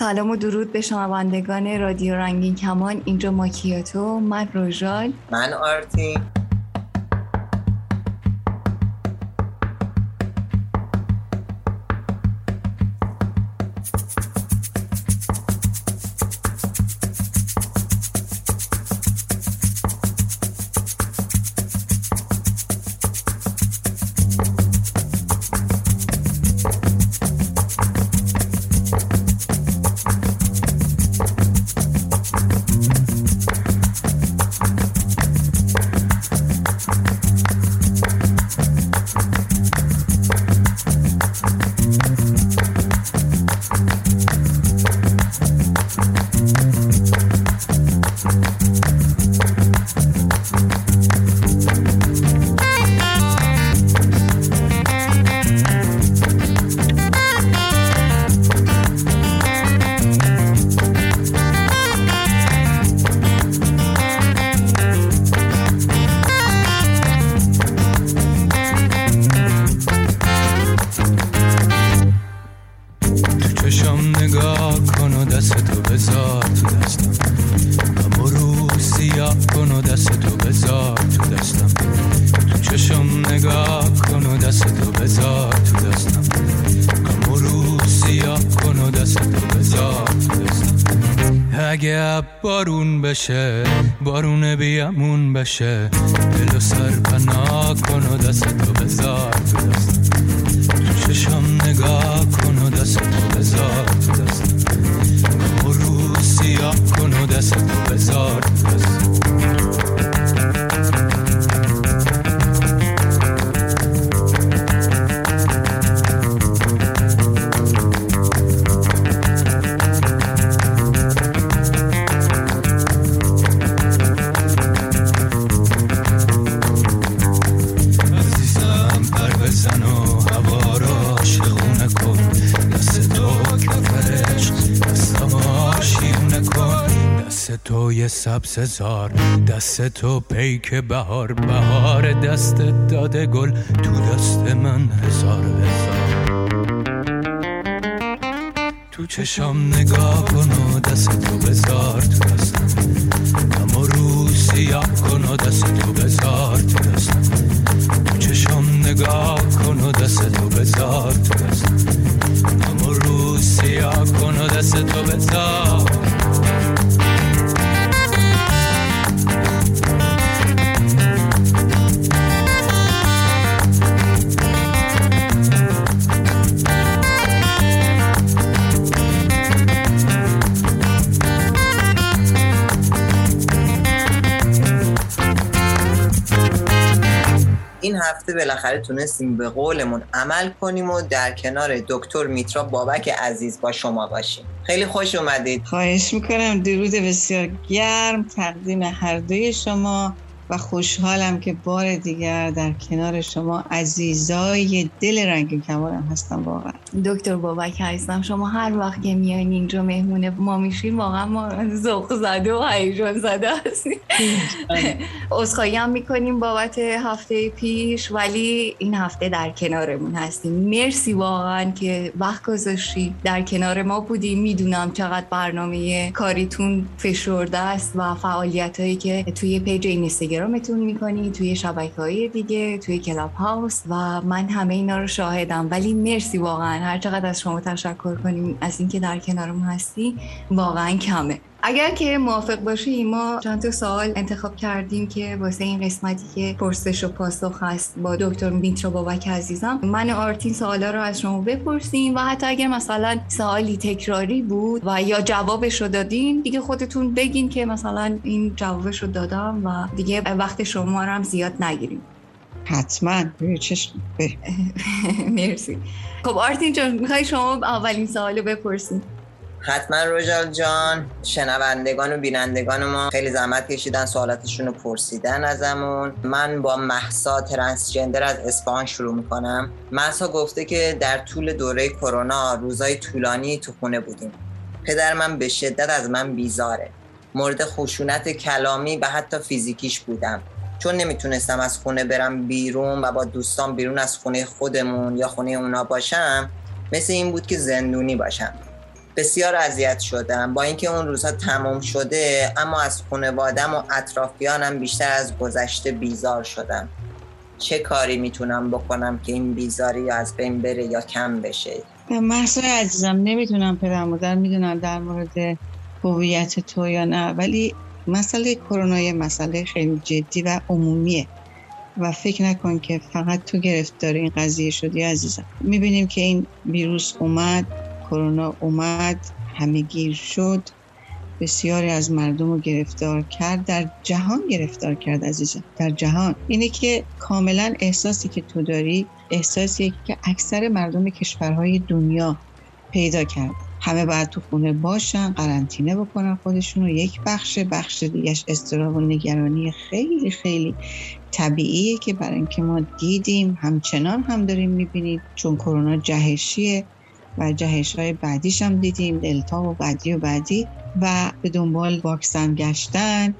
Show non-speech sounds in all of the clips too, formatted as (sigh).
سلام و درود به شنوندگان رادیو رنگین کمان. اینجا ماکیاتو من روژال. من آرتین. سبززار دست تو پیک بهار بهار دست داده گل تو دست من هزار هزار. تو چشم نگاه کن و دست تو بذار تو دستم اما رو سیاه کن و دست تو بذار تو دستم تو چشم نگاه کن و دست تو بذار تو دستم رو سیاه کن و دست تو بذار هفته بالاخره تونستیم به قولمون عمل کنیم و در کنار دکتر میترا بابک عزیز با شما باشیم. خیلی خوش اومدید. خواهش می‌کنم. درود بسیار گرم. تقدیم هر دوی شما. و خوشحالم که بار دیگر در کنار شما عزیزای دل رنگ کمالم هستم واقعا. دکتر بابک هستم شما هر وقت که میایین اینجا مهمون ما میشین واقعا ما ذوق زده و هیجان زده هستیم. عذرخواهی هم می‌کنیم بابت هفته پیش ولی این هفته در کنارمون هستیم. مرسی واقعا که وقت گذاشتی در کنار ما بودیم. می‌دونم چقدر برنامه کاریتون فشرده است و فعالیت هایی که توی پیج اینستاگرام اینستاگرامتون می‌کنی توی شبکه های دیگه توی کلاب هاوس و من همه اینا رو شاهدم. ولی مرسی واقعا. هر چقدر از شما تشکر کنیم از اینکه در کنارمون هستی واقعا کمه. اگر که موافق باشی ما چند تا سوال انتخاب کردیم که واسه این قسمتی که پرسش و پاسخ هست با دکتر میترا بابک عزیزم. من و آرتین سوالا رو از شما بپرسیم و حتی اگر مثلا سوالی تکراری بود و یا جوابش رو دادین دیگه خودتون بگین که مثلا این جوابش رو دادم و دیگه وقت شما رو هم زیاد نگیریم. حتما. چشم (laughs) مرسی. خب آرتین جان می‌خوای شما اولین سوال بپرسیم حتما روژال جان شنوندگان و بینندگان ما خیلی زحمت کشیدن سوالاتشون رو پرسیدن ازمون. من با محسا ترنسجندر از اسپان شروع می‌کنم. محسا گفته که در طول دوره کرونا روزای طولانی تو خونه بودیم. پدر من به شدت از من بیزاره. مورد خشونت کلامی و حتی فیزیکیش بودم. چون نمی‌تونستم از خونه برم بیرون و با دوستان بیرون از خونه خودمون یا خونه اونا باشم مثل این بود که زندونی باشم. بسیار اذیت شدم. با اینکه اون روزها تمام شده اما از خانوادم و اطرافیانم بیشتر از گذشته بیزار شدم. چه کاری می‌تونم بکنم که این بیزاری از بین بره یا کم بشه؟ محصول عزیزم نمی‌تونم پدر مادر می‌دونم در مورد هویت تو یا نه ولی مسئله کرونا یه مسئله خیلی جدی و عمومیه. و فکر نکن که فقط تو گرفتار این قضیه شدی عزیزم. می‌بینیم که این ویروس اومد. کرونا اومد همه گیر شد. بسیاری از مردم رو گرفتار کرد در جهان گرفتار کرد عزیزم. در جهان. اینه که کاملا احساسی که تو داری احساسی که اکثر مردم کشورهای دنیا پیدا کرد. همه باید تو خونه باشن قرنطینه بکنن خودشون رو یک بخش بخش دیگهش استراب و نگرانی خیلی خیلی طبیعیه که برای اینکه ما دیدیم همچنان هم داریم می‌بینیم چون کرونا جهشیه. و جهش های بعدیش هم دیدیم دلتا و بعدی و بعدی و به دنبال واکسن گشتن.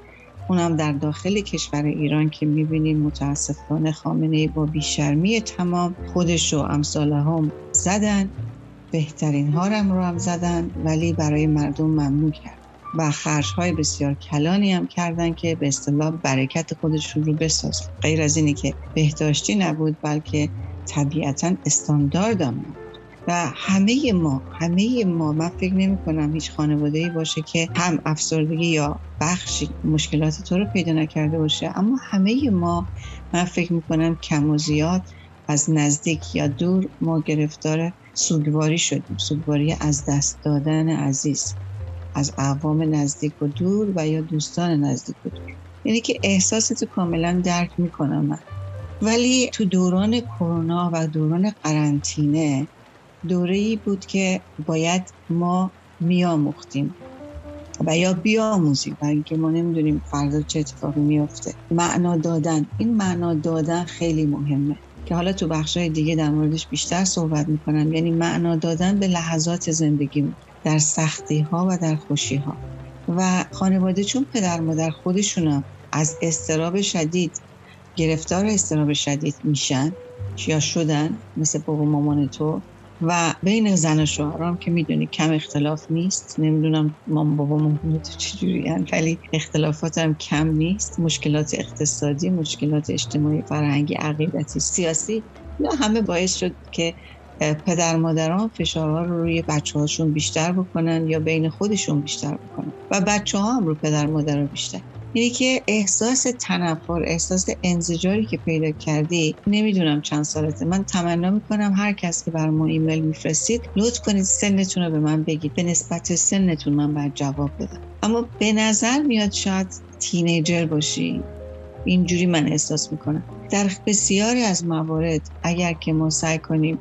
اونم در داخل کشور ایران که می‌بینیم متاسفانه خامنه با بیشرمی تمام خودش و امثال هم زدن. بهترین هارم رو هم زدن ولی برای مردم ممنوع کرد. و خرش های بسیار کلانی هم کردن که به اصطلاح برکت خودشون رو بسازن. غیر از اینی که بهداشتی نبود بلکه طبیعتا استاندارد هم و همه ما همه ما من فکر نمی کنم هیچ خانواده ای باشه که هم افسردگی یا بخشی مشکلات تو رو پیدا نکرده باشه. اما همه ما من فکر می کنم کم و زیاد از نزدیک یا دور ما گرفتار سوگواری شدیم. سوگواری از دست دادن عزیز از اقوام نزدیک و دور و یا دوستان نزدیک و دور. یعنی که احساستو کاملا درک می‌کنم من. ولی تو دوران کرونا و دوران قرنطینه دوره ای بود که باید ما میاموختیم و یا بیاموزیم برای اینکه ما نمی‌دونیم فردا چه اتفاقی میافته. معنا دادن این معنا دادن خیلی مهمه که حالا تو بخشای دیگه در موردش بیشتر صحبت می‌کنم. یعنی معنا دادن به لحظات زندگی در سختی ها و در خوشی ها و خانواده چون پدر مادر خودشون از استراب شدید گرفتار استراب شدید میشن یا شدن مثل بابا مامان تو و بین زن و شوهرام که می‌دونی کم اختلاف نیست. نمی‌دونم مام بابا مامان تو چجوری ولی اختلافات هم کم نیست. مشکلات اقتصادی مشکلات اجتماعی فرهنگی عقیدتی سیاسی اینا همه باعث شد که پدر مادران فشارها رو روی بچه هاشون بیشتر بکنن یا بین خودشون بیشتر بکنن و بچه ها هم رو پدر مادر بیشتر. اینه که احساس تنفر احساس انزجاری که پیدا کردی نمی‌دونم چند سالته. من تمنا می‌کنم هر کس که بر ما ایمیل میفرستید لطف کنید سنتون رو به من بگید. به نسبت سنتون من باید جواب بدم. اما به نظر میاد شاید تینیجر باشی. اینجوری من احساس می‌کنم. در بسیاری از موارد اگر که ما سعی کنیم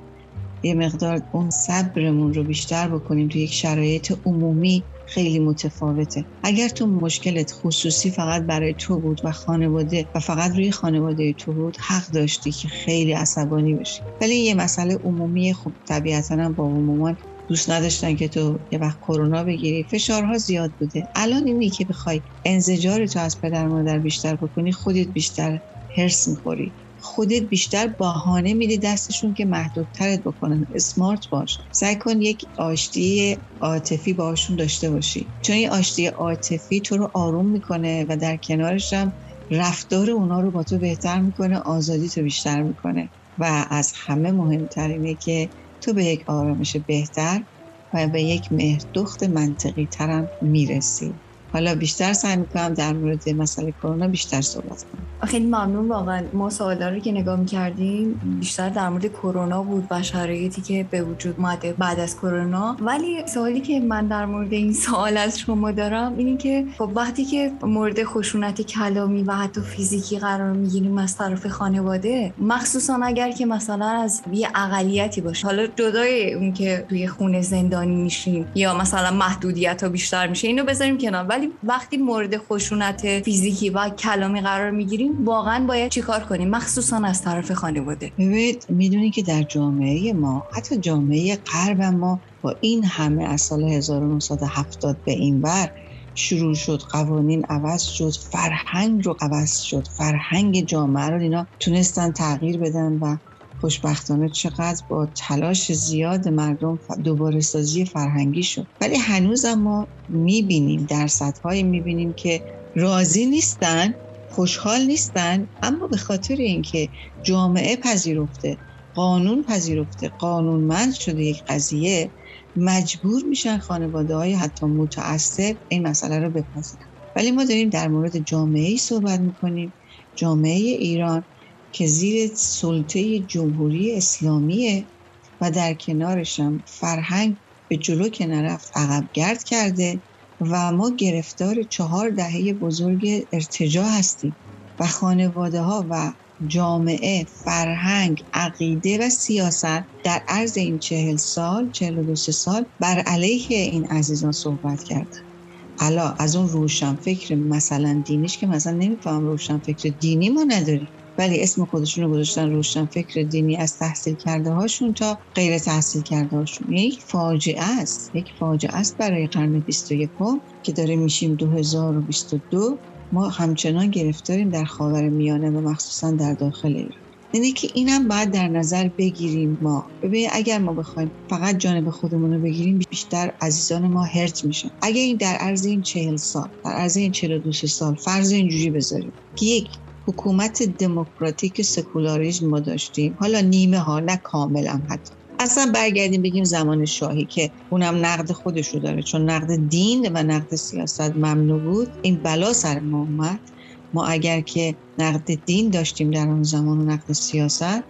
یه مقدار اون صبرمون رو بیشتر بکنیم تو یک شرایط عمومی خیلی متفاوته. اگر تو مشکلت خصوصی فقط برای تو بود و خانواده و فقط روی خانواده تو بود حق داشتی که خیلی عصبانی بشی. ولی یه مسئله عمومی خب طبیعتا هم بابا مامان دوست نداشتن که تو یه وقت کرونا بگیری. فشارها زیاد بوده. الان اینی که بخوای انزجار تو از پدر مادر بیشتر بکنی خودت بیشتر هرس می‌خوری. خودت بیشتر بهانه میدی دستشون که محدودترت بکنن. اسمارت باش. سعی کن یک آشتی عاطفی باشون داشته باشی. چون این آشتی عاطفی تو رو آروم می‌کنه و در کنارش هم رفتار اونا رو با تو بهتر می‌کنه آزادی تو بیشتر می‌کنه. و از همه مهمتر اینه که تو به یک آرامش بهتر و به یک مهردخت منطقی ترم می‌رسی. حالا بیشتر سعی می‌کنم در مورد مسئله کرونا بیشتر صحبت کنم. خیلی ممنون واقعا. ما سوالا رو که نگاه می‌کردیم بیشتر در مورد کرونا بود و شرایطی که به وجود اومده بعد از کرونا. ولی سوالی که من در مورد این سوال از شما دارم اینه که خب وقتی که مورد خشونت کلامی و حتی فیزیکی قرار می‌گیریم از طرف خانواده مخصوصا اگر که مثلا از یه اقلیتی باشه. حالا جدای اون که توی خونه زندانی میشیم یا مثلا محدودیت ها بیشتر میشه اینو بذاریم کنار. ولی وقتی مورد خشونت فیزیکی و کلامی قرار می‌گیریم واقعا باید چیکار کنیم؟ مخصوصا از طرف خانواده. ببینید می‌دونی که در جامعه ما حتی جامعه غرب ما با این همه از سال 1970 به این ور شروع شد قوانین عوض شد فرهنگ رو عوض شد فرهنگ جامعه رو اینا تونستن تغییر بدن و خوشبختانه چقدر با تلاش زیاد مردم دوباره سازی فرهنگی شد. ولی هنوز ما می‌بینیم درصدهایی می‌بینیم که راضی نیستن خوشحال نیستن. اما به خاطر اینکه جامعه پذیرفته قانون پذیرفته قانونمند شده یک قضیه مجبور میشن خانواده های حتی متعصب این مسئله رو بپذیرن. ولی ما داریم در مورد جامعه ای صحبت می‌کنیم. جامعه ایران که زیر سلطه جمهوری اسلامیه و در کنارش هم فرهنگ به جلو که نرفت عقب گرد کرده و ما گرفتار چهار دهه بزرگ ارتجا هستیم و خانواده ها و جامعه، فرهنگ، عقیده و سیاست در عرض این چهل سال، چهل و دو سال بر علیه این عزیزان صحبت کردن. حالا از اون روشن فکر مثلا دینیش که مثلا نمیفهم روشن فکر دینی ما نداریم ولی اسم خودشون رو گذاشتن روشن فکر دینی از تحصیل کرده هاشون تا غیر تحصیل کرده هاشون. یک فاجعه است یک فاجعه است برای قرن 21 که داره میشیم 2022 ما همچنان گرفتاریم در خاور میانه و مخصوصا در داخل ایران. اینه که اینم باید در نظر بگیریم ما. ببین اگر ما بخوایم فقط جانب خودمون رو بگیریم بیشتر عزیزان ما هرت میشن. اگر این در عرض این چهل سال در عرض این چهل دو سال فرض اینجوری بذاریم که یک حکومت دموکراتیک سکولاریسم ما داشتیم. حالا نیمه ها نه کاملا حتی. اصلا برگردیم بگیم زمان شاهی که اونم نقد خودش داره. چون نقد دین و نقد سیاست ممنوع بود. این بلا سر ما اومد. ما اگر که نقد دین داشتیم در اون زمان و نقد سیاست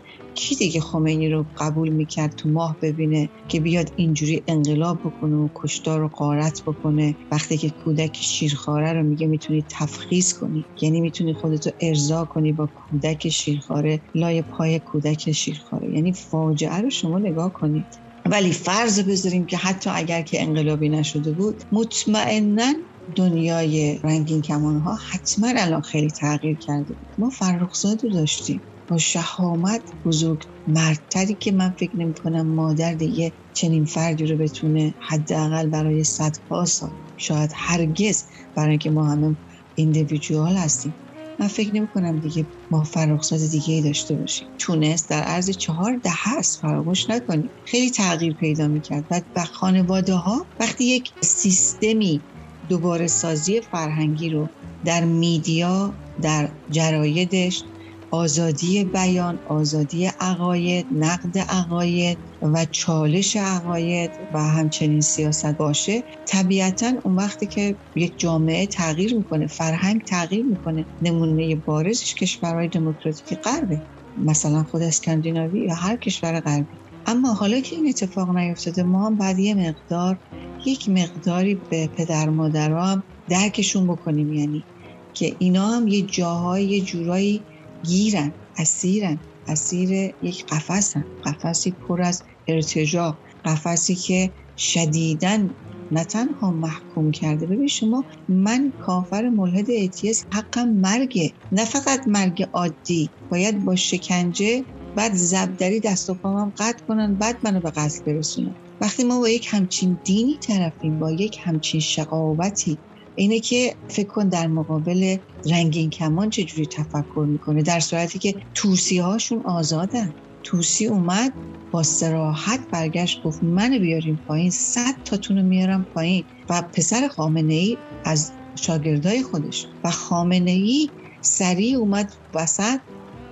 کی دیگه خمینی رو قبول می‌کرد تو ماه ببینه که بیاد اینجوری انقلاب بکنه و کشتار و قارت بکنه؟ وقتی که کودک شیرخواره رو میگه می‌تونی تفخیص کنی. یعنی می‌تونی خودتو ارضا کنی با کودک شیرخواره لای پای کودک شیرخواره. یعنی فاجعه رو شما نگاه کنید. ولی فرض بذاریم که حتی اگر که انقلابی نشده بود مطمئنا دنیای رنگین کمان ها حتما الان خیلی تغییر کرده بود. ما فرخزاد رو داشتیم. با شهامت بزرگ مردتری که من فکر نمی کنم مادر دیگه چنین فردی رو بتونه حداقل برای صدها سال شاید هرگز برای اینکه ما همه ایندیویدوال هستیم. من فکر نمی کنم دیگه ما فرخزاد دیگه ای داشته باشیم. تونست در عرض چهار ده هست فراموش نکنیم خیلی تغییر پیدا می‌کرد و خانواده ها وقتی یک سیستمی دوباره سازی فرهنگی رو در میدیا در جرایدش آزادی بیان آزادی عقاید نقد عقاید و چالش عقاید و همچنین سیاست باشه طبیعتا اون وقتی که یک جامعه تغییر می‌کنه فرهنگ تغییر می‌کنه نمونه بارزش کشورهای دموکراتیک غربه مثلا خود اسکاندیناوی یا هر کشور غربی. اما حالا که این اتفاق نیفتاده ما هم بعد یه مقدار یک مقداری به پدر مادرها هم درکشون بکنیم یعنی که اینا هم یه جاهای یه جورایی گیرن اسیرن. اسیر یک قفسن. قفسی پر از ارتجاع. قفسی که شدیدن نه تنها محکوم کرده. ببین شما من کافر ملحد ایتیس حقم مرگه نه فقط مرگ عادی. باید با شکنجه بعد زبدری دست و پامم قطع کنن بعد منو به قتل برسونن. وقتی ما با یک همچین دینی طرفیم با یک همچین شقاوتی اینه که فکر کن در مقابل رنگین کمان چجوری تفکر می‌کنه؟ در صورتی که توسی هاشون آزادن. توسی اومد با سراحت برگشت گفت منو بیاریم پایین صد تاتون رو میارم پایین. و پسر خامنه ای از شاگردای خودش و خامنه ای سریع اومد وسط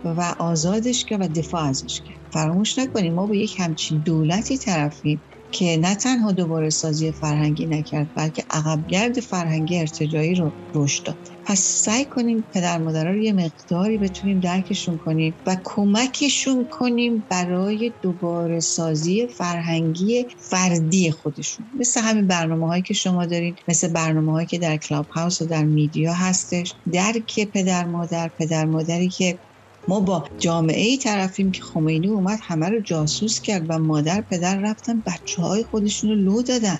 و آزادش کرد و دفاع ازش کرد. فراموش نکنیم ما با یک همچین دولتی طرفیم. که نه تنها دوباره سازی فرهنگی نکرد بلکه عقبگرد فرهنگی ارتجایی رو رشد داد. پس سعی کنیم پدر مادرها رو یه مقداری بتونیم درکشون کنیم و کمکشون کنیم برای دوباره سازی فرهنگی فردی خودشون. مثل همین برنامه هایی که شما دارین مثل برنامه هایی که در کلاب هاوس و در میدیا هستش. درک پدر مادر پدر مادری که ما با جامعه ای طرفیم که خمینی اومد همه رو جاسوس کرد و مادر پدر رفتن بچه های خودشون رو لو دادن.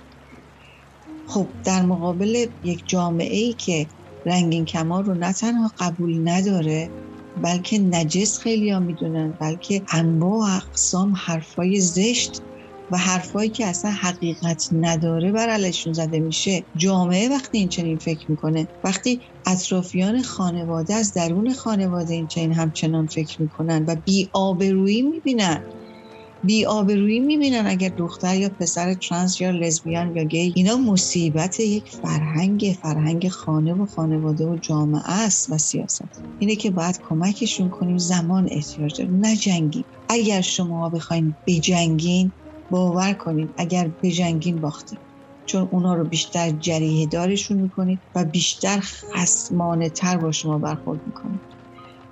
خب در مقابل یک جامعه ای که رنگین کمان رو نه تنها قبول نداره بلکه نجس خیلی ها می‌دونن بلکه انواع اقسام حرفای زشت و حرفایی که اصلا حقیقت نداره بر علیشون زده میشه. جامعه وقتی این چنین فکر می‌کنه وقتی اطرافیان خانواده از درون خانواده این چنین همچنان فکر می‌کنن و بی آبرویی می‌بینن. بی آبرویی می‌بینن اگر دختر یا پسر ترانس یا لزبیان یا گی اینا مصیبت یک فرهنگ فرهنگ خانه و خانواده و جامعه است و سیاست. اینه که باید کمکشون کنیم زمان احتیاج داریم نه جنگی اگر شما بخواین بجنگین باور کنید اگر بجنگین باختیم چون اونا رو بیشتر جریه دارشون می‌کنید و بیشتر خسمانه تر با شما برخورد می‌کنید.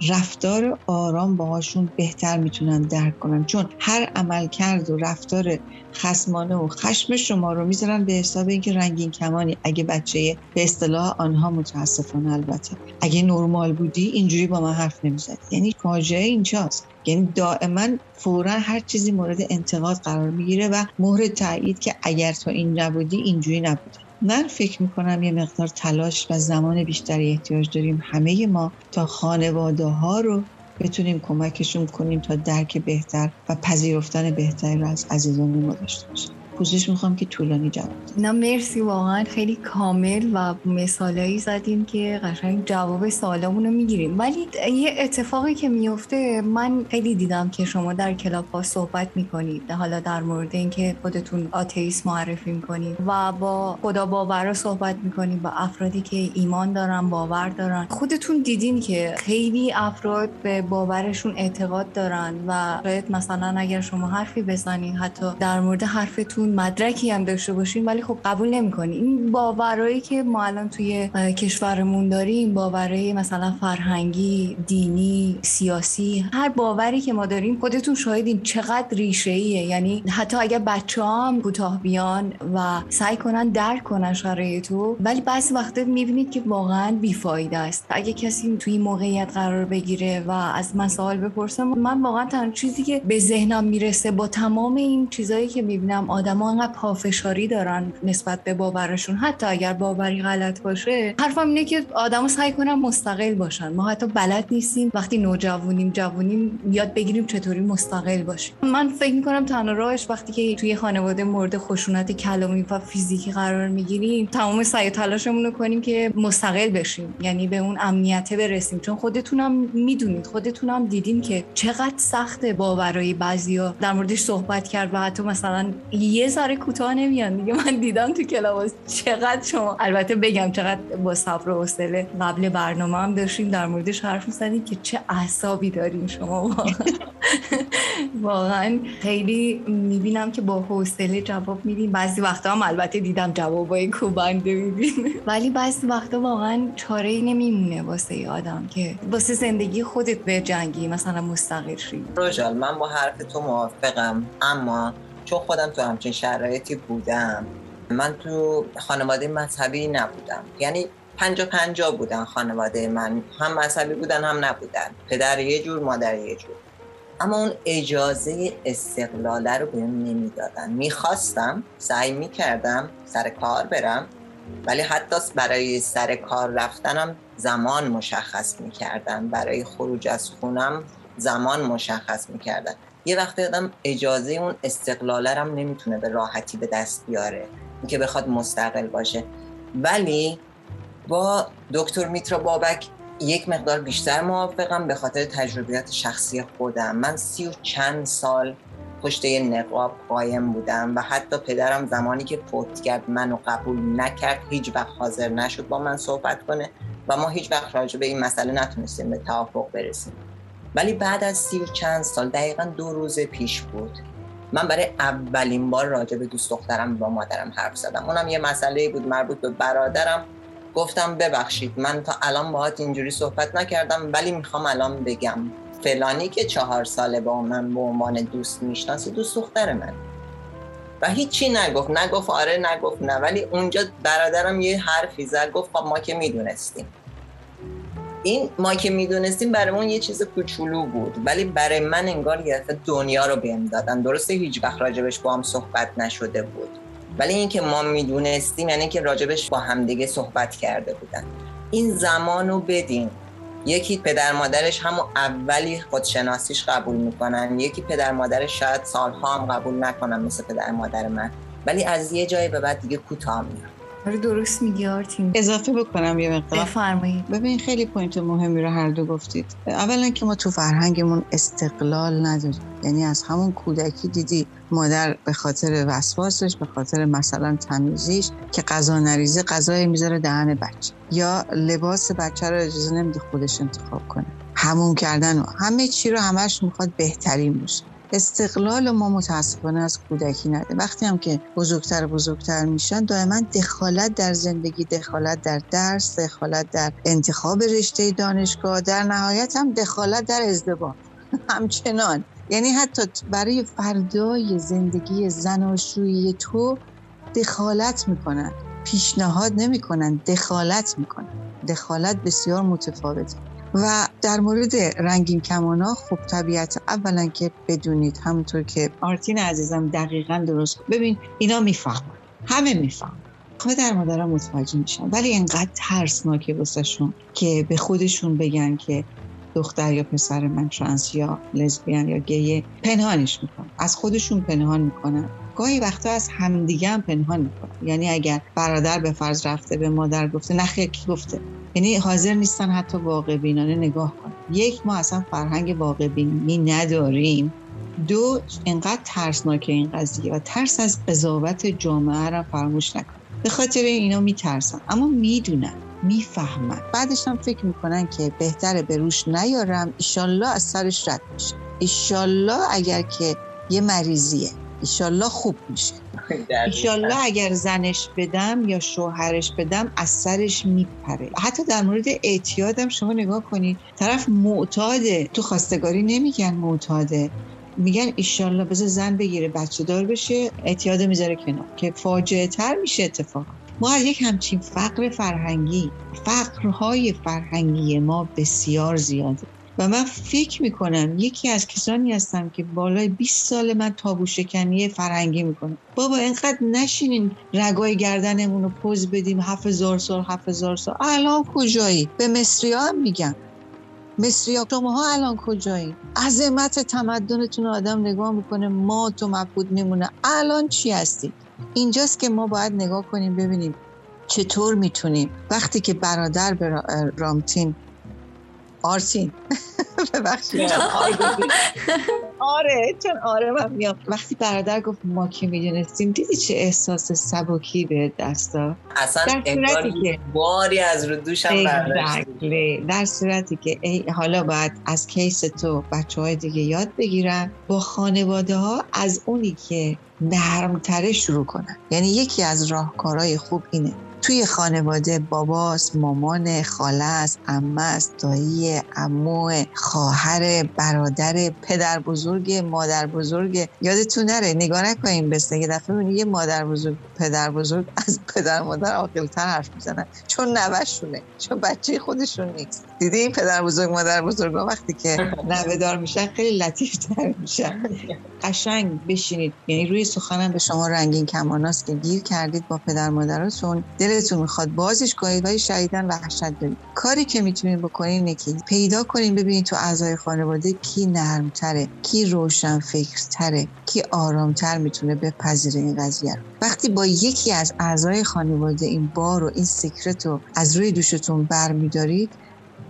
رفتار آرام باهاشون بهتر می‌تونن درک کنن. چون هر عمل کرد و رفتار خسمانه و خشم شما رو می‌ذارن به حساب اینکه رنگین کمانی. اگه بچه به اصطلاح آنها متاسفانه البته. اگه نرمال بودی اینجوری با من حرف نمی‌زد یعنی فاجعه اینجاست. یعنی دائما فورا هر چیزی مورد انتقاد قرار می‌گیره و مهر تایید که اگر تو این نبودی اینجوری نبودی. من فکر می‌کنم یه مقدار تلاش و زمان بیشتری احتیاج داریم همه ما تا خانواده ها رو بتونیم کمکشون کنیم تا درک بهتر و پذیرفتن بهتری رو از عزیزان ما داشته باشیم. پوزش می‌خوام که طولانی جواب نه مرسی واقعا خیلی کامل و مثالایی زدیم که قشنگ جواب سوالمون رو می‌گیریم. ولی یه اتفاقی که میفته من خیلی دیدم که شما در کلاب ها صحبت می‌کنید حالا در مورد اینکه خودتون آتئیس معرفی می‌کنید و با خدا باور صحبت می‌کنید با افرادی که ایمان دارن باور دارن. خودتون دیدین که خیلی افراد به باورشون اعتقاد دارن و شاید مثلا اگر شما حرفی بزنید حتی در مورد حرفتون مدرکی هم داشته باشیم ولی خب قبول نمی‌کنی. این باورایی که ما الان توی کشورمون داریم باورای مثلا فرهنگی دینی سیاسی هر باوری که ما داریم خودتون شاهدین چقدر ریشه ایه یعنی حتی اگر بچه هم کوتاه بیان و سعی کنن درک کنن شرایطو ولی بعضی وقتا می‌بینید که واقعا بیفایده است. اگه کسی توی موقعیت قرار بگیره و از من سوال بپرسم من واقعا تنها چیزی که به ذهنم می‌رسه با تمام این چیزایی که می‌بینم آدم آدما انقدر پافشاری دارن نسبت به باورشون. حتی اگر باوری غلط باشه حرفم اینه که آدما سعی کنن مستقل باشن. ما حتی بلد نیستیم وقتی نوجوانیم جوونیم یاد بگیریم چطوری مستقل باشیم. من فکر می‌کنم تنها راهش وقتی که توی خانواده مورد خشونت کلامی و فیزیکی قرار می‌گیریم تمام سعی تلاشمون رو کنیم که مستقل بشیم. یعنی به اون امنیت برسیم. چون خودتونم می‌دونید خودتونم دیدین که چقدر سخت باورای بعضیا در موردش صحبت کرد و حتی مثلا یه یه ذره کوتاه نمیان. دیگه من دیدم تو کلاس چقدر شما البته بگم چقدر با صبر و حوصله قبل برنامه هم داشتیم در موردش حرف می‌زنیم که چه اعصابی داریم شما. (laughs) واقعا خیلی می‌بینم که با حوصله جواب میدیم بعضی وقتا هم البته دیدم جوابای کوبنده میدیم ولی بعضی وقتا واقعا چاره ای نمیمونه واسه ای آدم که واسه زندگی خودت به جنگی مثلا مستقل شی. من با حرف تو موافقم اما چون خودم تو همچین شرایطی بودم من تو خانواده مذهبی نبودم. یعنی پنجا پنجا بودن خانواده من. هم مذهبی بودن هم نبودن. پدر یه جور مادر یه جور. اما اون اجازه استقلاله رو بهم نمی‌دادن. می‌خواستم سعی می‌کردم سر کار برم ولی حتی برای سر کار رفتنم زمان مشخص می‌کردن. برای خروج از خونم زمان مشخص می‌کردن. یه وقتی آدم اجازه اون استقلاله هم نمی‌تونه به راحتی به دست بیاره. که بخواد مستقل باشه. ولی با دکتر میترا بابک یک مقدار بیشتر موافقم به خاطر تجربیات شخصی خودم. من سی و چند سال پشت یه نقاب قایم بودم و حتی پدرم زمانی که فوت کرد منو قبول نکرد هیچ وقت حاضر نشد با من صحبت کنه و ما هیچ وقت راجع به این مسئله نتونستیم به توافق برسیم. ولی بعد از سی و چند سال دقیقا دو روز پیش بود. من برای اولین بار راجع به دوست دخترم با مادرم حرف زدم. اونم یه مسئله بود مربوط به برادرم. گفتم ببخشید من تا الان باهات اینجوری صحبت نکردم ولی می‌خوام الان بگم. فلانی که چهار ساله با من به عنوان دوست می‌شناسی دوست دختر من و هیچی نگفت. نگفت آره نگفت نه. ولی اونجا برادرم یه حرفی زد. گفت خب ما که می‌دونستیم. این ما که می‌دونستیم برای یه چیز کوچولو بود ولی برای من انگار یه دنیا رو بهم دادن. درسته هیچ وقت راجبش با هم صحبت نشده بود. ولی اینکه ما می‌دونستیم یعنی که راجبش با همدیگه صحبت کرده بودن. این زمان رو بدین. یکی پدر مادرش همون اولی خودشناسیش قبول می‌کنن. یکی پدر مادرش شاید سالها هم قبول نکنن مثل پدر مادر من. ولی از یه جایی به بعد دیگه کوتاه میاد. آره درست میگی آرتین. اضافه بکنم یه مقدار. بفرمایید. ببین خیلی point مهمی رو هر دو گفتید. اولا که ما تو فرهنگمون استقلال نداریم. یعنی از همون کودکی دیدی مادر به خاطر وسواسش به خاطر مثلا تمیزیش که غذا نریزه غذای می‌ذاره دهن بچه. یا لباس بچه رو اجازه نمیده خودش انتخاب کنه. هموار کردن و همه چی رو همش می‌خواد بهترین باشه. استقلال ما متاسفانه از کودکی نبوده. وقتی هم که بزرگتر بزرگتر میشن دائما دخالت در زندگی دخالت در درس دخالت در انتخاب رشته دانشگاه در نهایت هم دخالت در ازدواج. (laughs) همچنان. یعنی حتی برای فردای زندگی زناشویی تو دخالت می‌کنن. پیشنهاد نمی‌کنن دخالت می‌کنن. دخالت بسیار متفاوته. و در مورد رنگین کمانا خب طبیعت اولا که بدونید همونطور که آرتین عزیزم دقیقا درست ببین اینا می‌فهمن. همه می‌فهمن. در مادرها متوجه میشن. ولی اینقدر ترسناکه واسهشون که به خودشون بگن که دختر یا پسر من ترانس یا لزبیان یا گیه پنهانش می‌کنن. از خودشون پنهان می‌کنن. گاهی وقتا از همدیگه هم پنهان می‌کنن. یعنی اگر برادر به فرض رفته به مادر گفته نخیر کی گفته؟ یعنی حاضر نیستن حتی واقع بینانه نگاه کنن. یک ما اصلا فرهنگ واقع بینی نداریم. دو اینقدر ترسناکه این قضیه و ترس از قضاوت جامعه را فراموش نکن. به خاطر اینا میترسن. اما می‌دونن می‌فهمن. بعدش هم فکر می‌کنن که بهتره به روش نیارم. ایشالله از سرش رد میشه. ایشالله اگر که یه مریضیه ایشالله خوب میشه. ایشالله اگر زنش بدم یا شوهرش بدم از سرش میپره. حتی در مورد اعتیادم شما نگاه کنید. طرف معتاده. تو خواستگاری نمیگن معتاده. میگن ایشالله بذار زن بگیره بچه دار بشه اعتیاد می‌ذاره کنار. که فاجعه تر میشه اتفاق ما از یک همچین فقر فرهنگی فقرهای فرهنگی ما بسیار زیاده. و من فکر می‌کنم یکی از کسانی هستم که بالای 20 سال من تابو شکنی فرهنگی می‌کنم بابا اینقدر نشینین رگای گردنمون رو پوز بدیم. هزار سال هزار سال. الان کجایی؟ به مصری ها هم میگم. مصری ها شما الان کجایی؟ عظمت تمدنتون آدم نگاه می‌کنه ما تو مبهود میمونه. الان چی هستی اینجاست که ما باید نگاه کنیم ببینیم چطور می‌تونیم. وقتی که برادر به رامتین آرسین (laughs) ببخشید. آره چون آره من میام. وقتی برادر گفت ما که می‌دونستیم دیدی چه احساس سبکی به دست داد؟ اصلا انگار که باری از رو دوشم در صورتی که ای حالا باید از کیس تو بچه های دیگه یاد بگیرن. با خانواده ها از اونی که نرمتره شروع کنن. یعنی یکی از راهکارهای خوب اینه. توی خانواده باباست مامان خاله است عمه است دایی عمو خواهر برادر پدر بزرگ مادر بزرگ. یادتون نره نگاه نکنین بس یه دفعه یه مادر بزرگ پدر بزرگ از پدر مادر عاقل‌تر حرف می‌زنن. چون نوشونه چون بچه خودشون نیست. دیدی این پدر بزرگ مادر بزرگ وقتی که نوه دار میشن خیلی لطیف تر میشن. قشنگ بشینید. یعنی روی سخنم به شما رنگین کماناست که گیر کردید با پدر مادراتون. دلتون می‌خواد بازش کنید ولی شدیدن وحشت دارید. کاری که می‌تونید بکنید اینه که پیدا کنید ببینید تو اعضای خانواده کی نرمتره کی روشن فکرتره کی آرامتر می‌تونه بپذیره این قضیه رو. وقتی با یکی از اعضای خانواده این بار و این سیکرت رو از روی دوشتون برمیدارید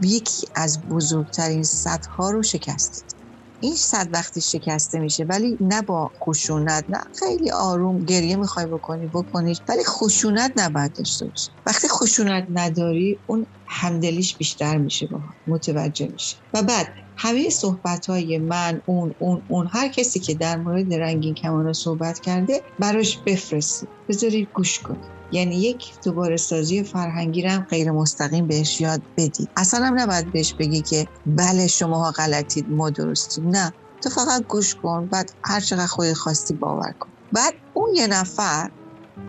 یکی از بزرگترین سطح ها رو شکستید. این صد وقتی شکسته میشه ولی نه با خشونت نه خیلی آروم گریه می‌خوای بکنی بکنی ولی خشونت نباید داشته باشی وقتی خشونت نداری اون همدلیش بیشتر میشه با متوجه میشه. و بعد همه صحبت های من اون اون اون هر کسی که در مورد رنگین کمانا صحبت کرده براش بفرستید بذارید گوش کنید یعنی یک دوباره سازی فرهنگی رو هم غیر مستقیم بهش یاد بدید اصلا هم نباید بهش بگی که بله شماها غلطید ما درستیم. نه. تو فقط گوش کن بعد هر چقدر خودت خواستی باور کن. بعد اون یه نفر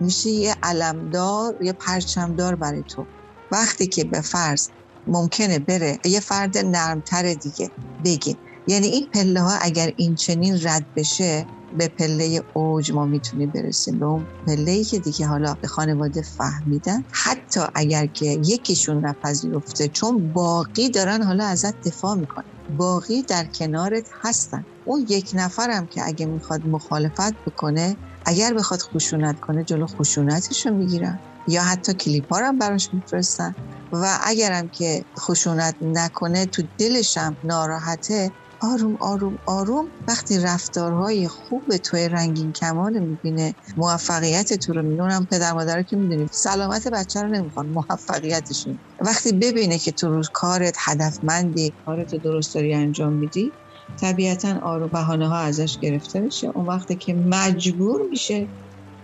میشه یه علمدار یه پرچمدار برای تو. وقتی که به فرض ممکنه بره یه فرد نرمتر دیگه بگیم یعنی این پله ها اگر این چنین رد بشه به پله اوج ما می‌تونیم برسیم. به اون پله ای که دیگه حالا به خانواده فهمیدن. حتی اگر که یکیشون نپذیرفته چون باقی دارن حالا ازت دفاع می‌کنن. باقی در کنارت هستن. اون یک نفرم که اگه می‌خواد مخالفت بکنه اگر بخواد خشونت کنه جلو خشونتش رو می‌گیرن یا حتی کلیپ ها هم براش میفرستن. و اگرم که خشونت نکنه تو دلشم ناراحته آروم آروم آروم وقتی رفتارهای خوب توی رنگین کمان می‌بینه موفقیت تو رو می‌دونم پدر مادر که می‌دونیم سلامت بچه رو نمی‌خوان موفقیتشون وقتی ببینه که تو روز کارت هدفمندی کارت درست داری انجام میدی طبیعتا آرو بهانه ها ازش گرفته میشه اون وقتی که مجبور میشه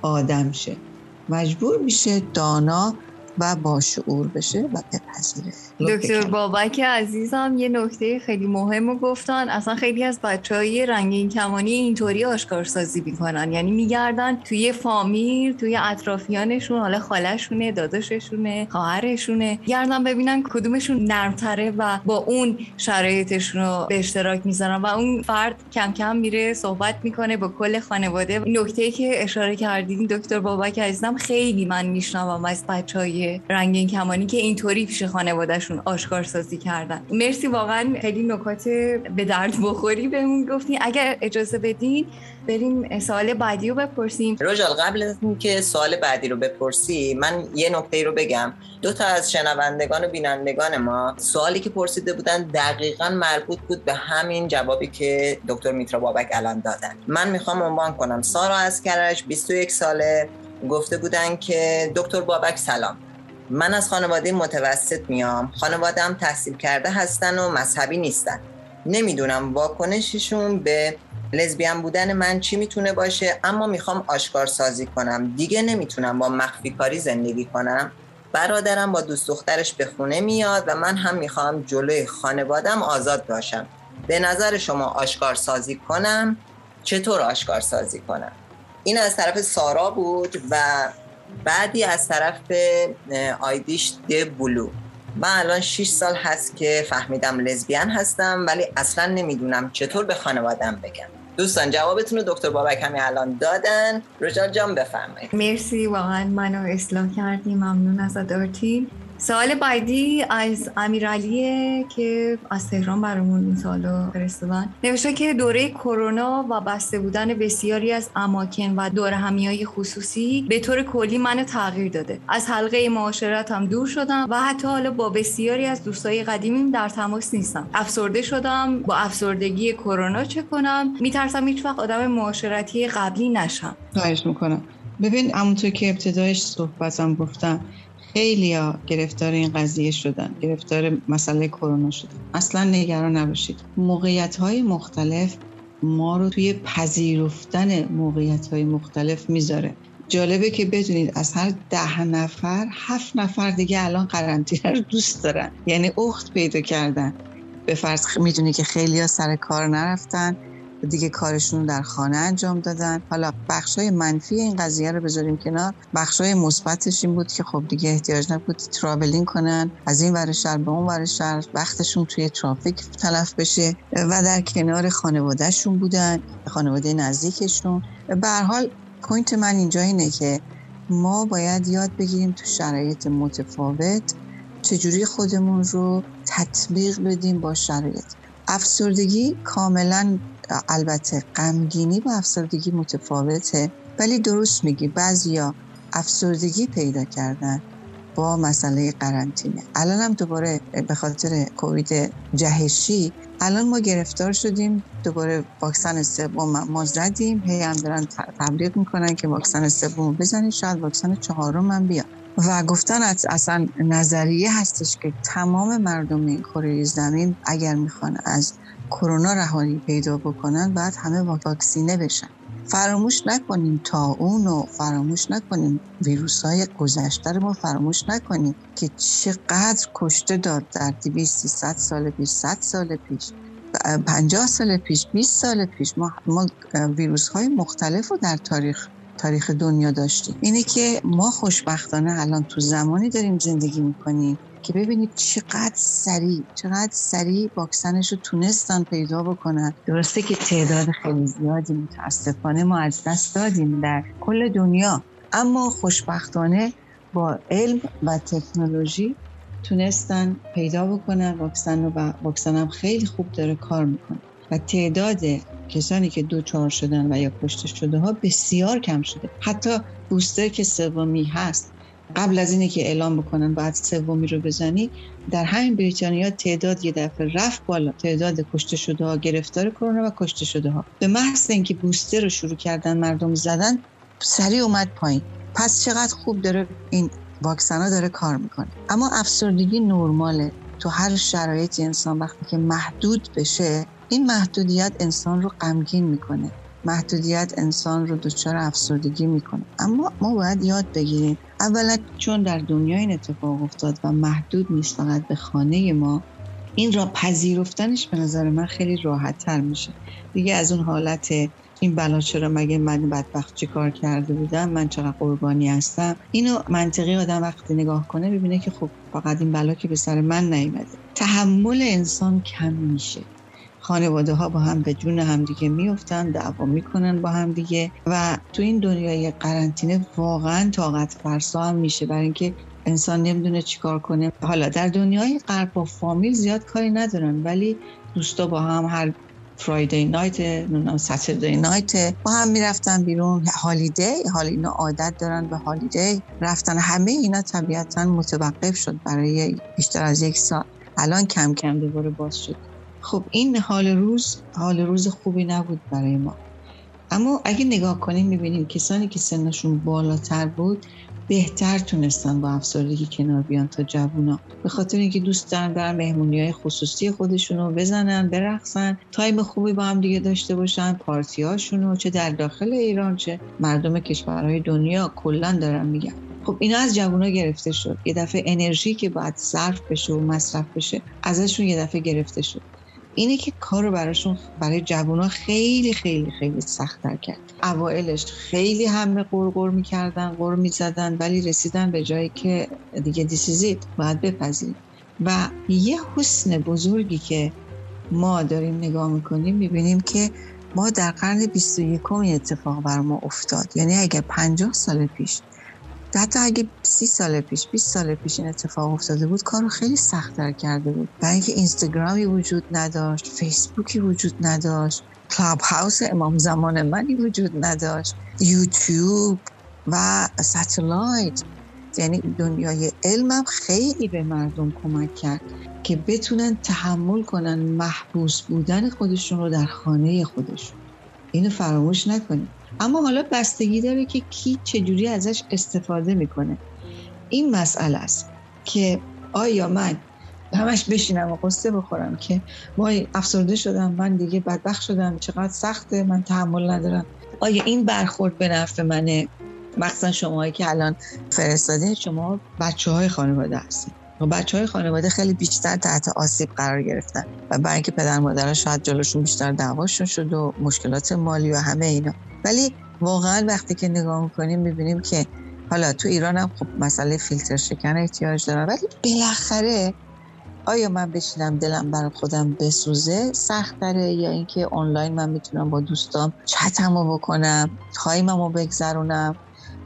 آدم شه. مجبور میشه دانا و با شعور بشه و بپذیره. دکتر بابک عزیزم یه نکته خیلی مهم رو گفتن. اصلا خیلی از بچه های رنگین کمانی اینطوری آشکارسازی می‌کنن. یعنی میگردن توی فامیل توی اطرافیانشون حالا خالشونه داداششونه خواهرشونه گردن ببینن کدومشون نرمتره و با اون شرایطشون رو به اشتراک می‌ذارن و اون فرد کم کم میره صحبت می‌کنه با کل خانواده. نکته که اشاره کردین دکتر بابک عزیزم خیلی من میشنوم از بچه های رنگین کمانی که اینطوری پیش خانوادهشون آشکار سازی کردن. مرسی واقعا خیلی نکات به درد بخوری بهمون گفتین اگر اجازه بدین بریم سوال بعدی رو بپرسیم. روژال قبل از اینکه سوال بعدی رو بپرسی من یه نکته رو بگم. دو تا از شنوندگان و بینندگان ما سوالی که پرسیده بودن دقیقا مربوط بود به همین جوابی که دکتر میترا بابک الان دادن. من می‌خوام عنوان کنم. سارا از کرش 21 ساله گفته بودن که دکتر بابک سلام. من از خانواده متوسط میام. خانوادم تحصیل کرده هستن و مذهبی نیستن. نمی‌دونم واکنششون به لزبیان بودن من چی می‌تونه باشه اما می‌خوام آشکار سازی کنم. دیگه نمی‌تونم با مخفی کاری زندگی کنم. برادرم با دوست دخترش به خونه میاد و من هم می‌خوام جلوی خانوادم آزاد باشم. به نظر شما آشکار سازی کنم؟ چطور آشکار سازی کنم؟ این از طرف سارا بود و بعدی از طرف آیدیش د بلو. من الان 6 سال هست که فهمیدم لزبیان هستم ولی اصلا نمی‌دونم چطور به خانوادم بگم. دوستان جوابتون رو دکتر بابک همین الان دادن. رجال جان بفرمایید. مرسی واقعا منو اصلاح کردی. ممنون از ادارتین سوال بعدی از امیرعلیه که از تهران برامون این سوالو فرستادن. نوشته که دوره کرونا و بسته بودن بسیاری از اماکن و دور های خصوصی به طور کلی منو تغییر داده. از حلقه معاشرت هم دور شدم و حتی حالا با بسیاری از دوستای قدیمیم در تماس نیستم. افسرده شدم با افسردگی کرونا چه کنم. میترسم هیچ وقت آدم معاشرتی قبلی نشم. خواهش می‌کنم. ببین همونطور که ابتدایش صحبتم گفتم خیلی ها گرفتار این قضیه شدن گرفتار مسئله کرونا شدن. اصلا نگران نباشید. موقعیت های مختلف ما رو توی پذیرفتن موقعیت های مختلف می‌ذاره. جالبه که بدونید از هر ده نفر هفت نفر دیگه الان قرنطینه رو دوست دارن. یعنی اخت پیدا کردن. به فرض می‌دونی که خیلی سر کار نرفتن. دیگه کارشون در خانه انجام دادن. حالا بخشای منفی این قضیه رو بذاریم کنار. بخشای مثبتش این بود که خب دیگه احتیاج نبود traveling کنن. از این ور شهر به اون ور شهر وقتشون توی ترافیک تلف بشه و در کنار خانوادهشون بودن خانواده نزدیکشون. به حال point من اینجا اینه که ما باید یاد بگیریم تو شرایط متفاوت چجوری خودمون رو تطبیق بدیم با شرایط. افسردگی کاملا البته غمگینی با افسردگی متفاوته ولی درست میگی بعضیا افسردگی پیدا کردن با مسئله قرنطینه. الان هم دوباره به خاطر کووید جهشی الان ما گرفتار شدیم دوباره واکسن سوم ما زدیم هی هم دارن تبلیغ می‌کنن که واکسن سوم بزنید شاید واکسن چهارم هم بیاد. و گفتن اصلا نظریه هستش که تمام مردم این کره زمین اگر می‌خوان از کرونا رهایی پیدا بکنن بعد همه واکسینه بشن. فراموش نکنیم تا اون و فراموش نکنیم. ویروس های گذشته رو ما فراموش نکنیم که چقدر کشته داد در 200 سال پیش 100 سال پیش 50 سال پیش 20 سال پیش. ما, ما ویروس های مختلف رو در تاریخ تاریخ دنیا داشتیم. اینه که ما خوشبختانه الان تو زمانی داریم زندگی می‌کنیم. که ببینید چقدر سریع چقدر سریع واکسنش رو تونستن پیدا بکنن. درسته که تعداد خیلی زیادی متاسفانه ما از دست دادیم در کل دنیا. اما خوشبختانه با علم و تکنولوژی تونستن پیدا بکنن واکسن رو و واکسن هم خیلی خوب داره کار می‌کنه. و تعداد کسانی که دو شدن و یا کشته شده ها بسیار کم شده. حتی بوستر که سومی هست قبل از اینه که اعلام بکنن بعد سومی رو بزنی در همین بریتانیا تعداد یه دفعه رفت بالا. تعداد کشته شده ها گرفتار کرونا و کشته شده ها. به محض اینکه بوستر رو شروع کردن مردم زدن سریع اومد پایین. پس چقدر خوب داره این واکسن ها داره کار می‌کنه. اما افسردگی نرماله. تو هر شرایطی انسان وقتی که محدود بشه این محدودیت انسان رو غمگین می‌کنه. محدودیت انسان رو دچار افسردگی می‌کنه. اما ما باید یاد بگیریم اولا چون در دنیا این اتفاق افتاد و محدود نیست فقط به خانه ما این را پذیرفتنش به نظر من خیلی راحت تر میشه. دیگه از اون حالت این بلا چرا مگه من بدبخت چی کار کرده بودم من چقدر قربانی هستم؟ اینو منطقی آدم وقتی نگاه کنه ببینه که خب فقط این بلا که به سر من نیومده. تحمل انسان کم میشه. خانواده ها با هم به جون همدیگه میفتن دعوا می‌کنن با هم دیگه و تو این دنیای قرنطینه واقعا طاقت فرسا هم میشه برای اینکه انسان نمی‌دونه چیکار کنه. حالا در دنیای غرب با فامیل زیاد کاری ندارن ولی دوستا با هم هر فرایدی نایت نونم ساتردی نایت با هم می‌رفتن بیرون. هالیدی حالا اینا عادت دارن به هالیدی رفتن. همه اینا طبیعتا متوقف شد برای بیشتر از یک سال. الان کم کم دوباره باز شد. خب این حال روز حال روز خوبی نبود برای ما. اما اگه نگاه کنیم می‌بینیم کسانی که سنشون بالاتر بود بهتر تونستن با افسردگی کنار بیان تا جوونا. به خاطر اینکه دوست دارن در مهمونی های خصوصی خودشون رو بزنن برقصن تایم خوبی با هم دیگه داشته باشن پارتی هاشون چه در داخل ایران چه مردم کشورهای دنیا کلا دارن میگن. خب اینا از جوونا گرفته شد. یه دفعه انرژی که باید صرف بشه و مصرف بشه ازشون یه دفعه گرفته شد. اینه که کار رو براشون برای جوونا خیلی خیلی خیلی سختتر کرد. اوائلش خیلی همه قرقر می‌کردن قر می‌زدن ولی رسیدن به جایی که دیگه دیسیزید باید بپذیریم. و یه حسن بزرگی که ما داریم نگاه می‌کنیم می‌بینیم که ما در قرن 21 اتفاق بر ما افتاد. یعنی اگر 50 سال پیش حتی اگه سی سال پیش 20 سال پیش این اتفاق افتاده بود کارو خیلی سختتر کرده بود. برای اینکه اینستاگرامی وجود نداشت فیسبوکی وجود نداشت کلاب هاوس امام زمان منی وجود نداشت یوتیوب و satellite یعنی دنیای علمم خیلی به مردم کمک کرد که بتونن تحمل کنن محبوس بودن خودشون رو در خانه خودشون. اینو فراموش نکنید. اما حالا بستگی داره که کی چجوری ازش استفاده می‌کنه. این مسئله است که آیا من همش بشینم و قصه بخورم که وای افسرده شدم من دیگه بدبخت شدم چقدر سخته من تحمل ندارم. آیا این برخورد به نفع منه؟ مخصوصا شماهایی که الان فرستاده شما بچه های خانواده هستید. بچه های خانواده خیلی بیشتر تحت آسیب قرار گرفتن و برای اینکه پدر مادر شاید جلوشون بیشتر دعواشون شد و مشکلات مالی و همه اینا. ولی واقعا وقتی که نگاه می‌کنیم می‌بینیم که حالا تو ایران هم خب مسئله فیلتر شکن احتیاج دارن. ولی بالاخره آیا من بشینم دلم برای خودم بسوزه سخت داره یا اینکه آنلاین من می‌تونم با دوستام چتمو بکنم time مو بگذرونم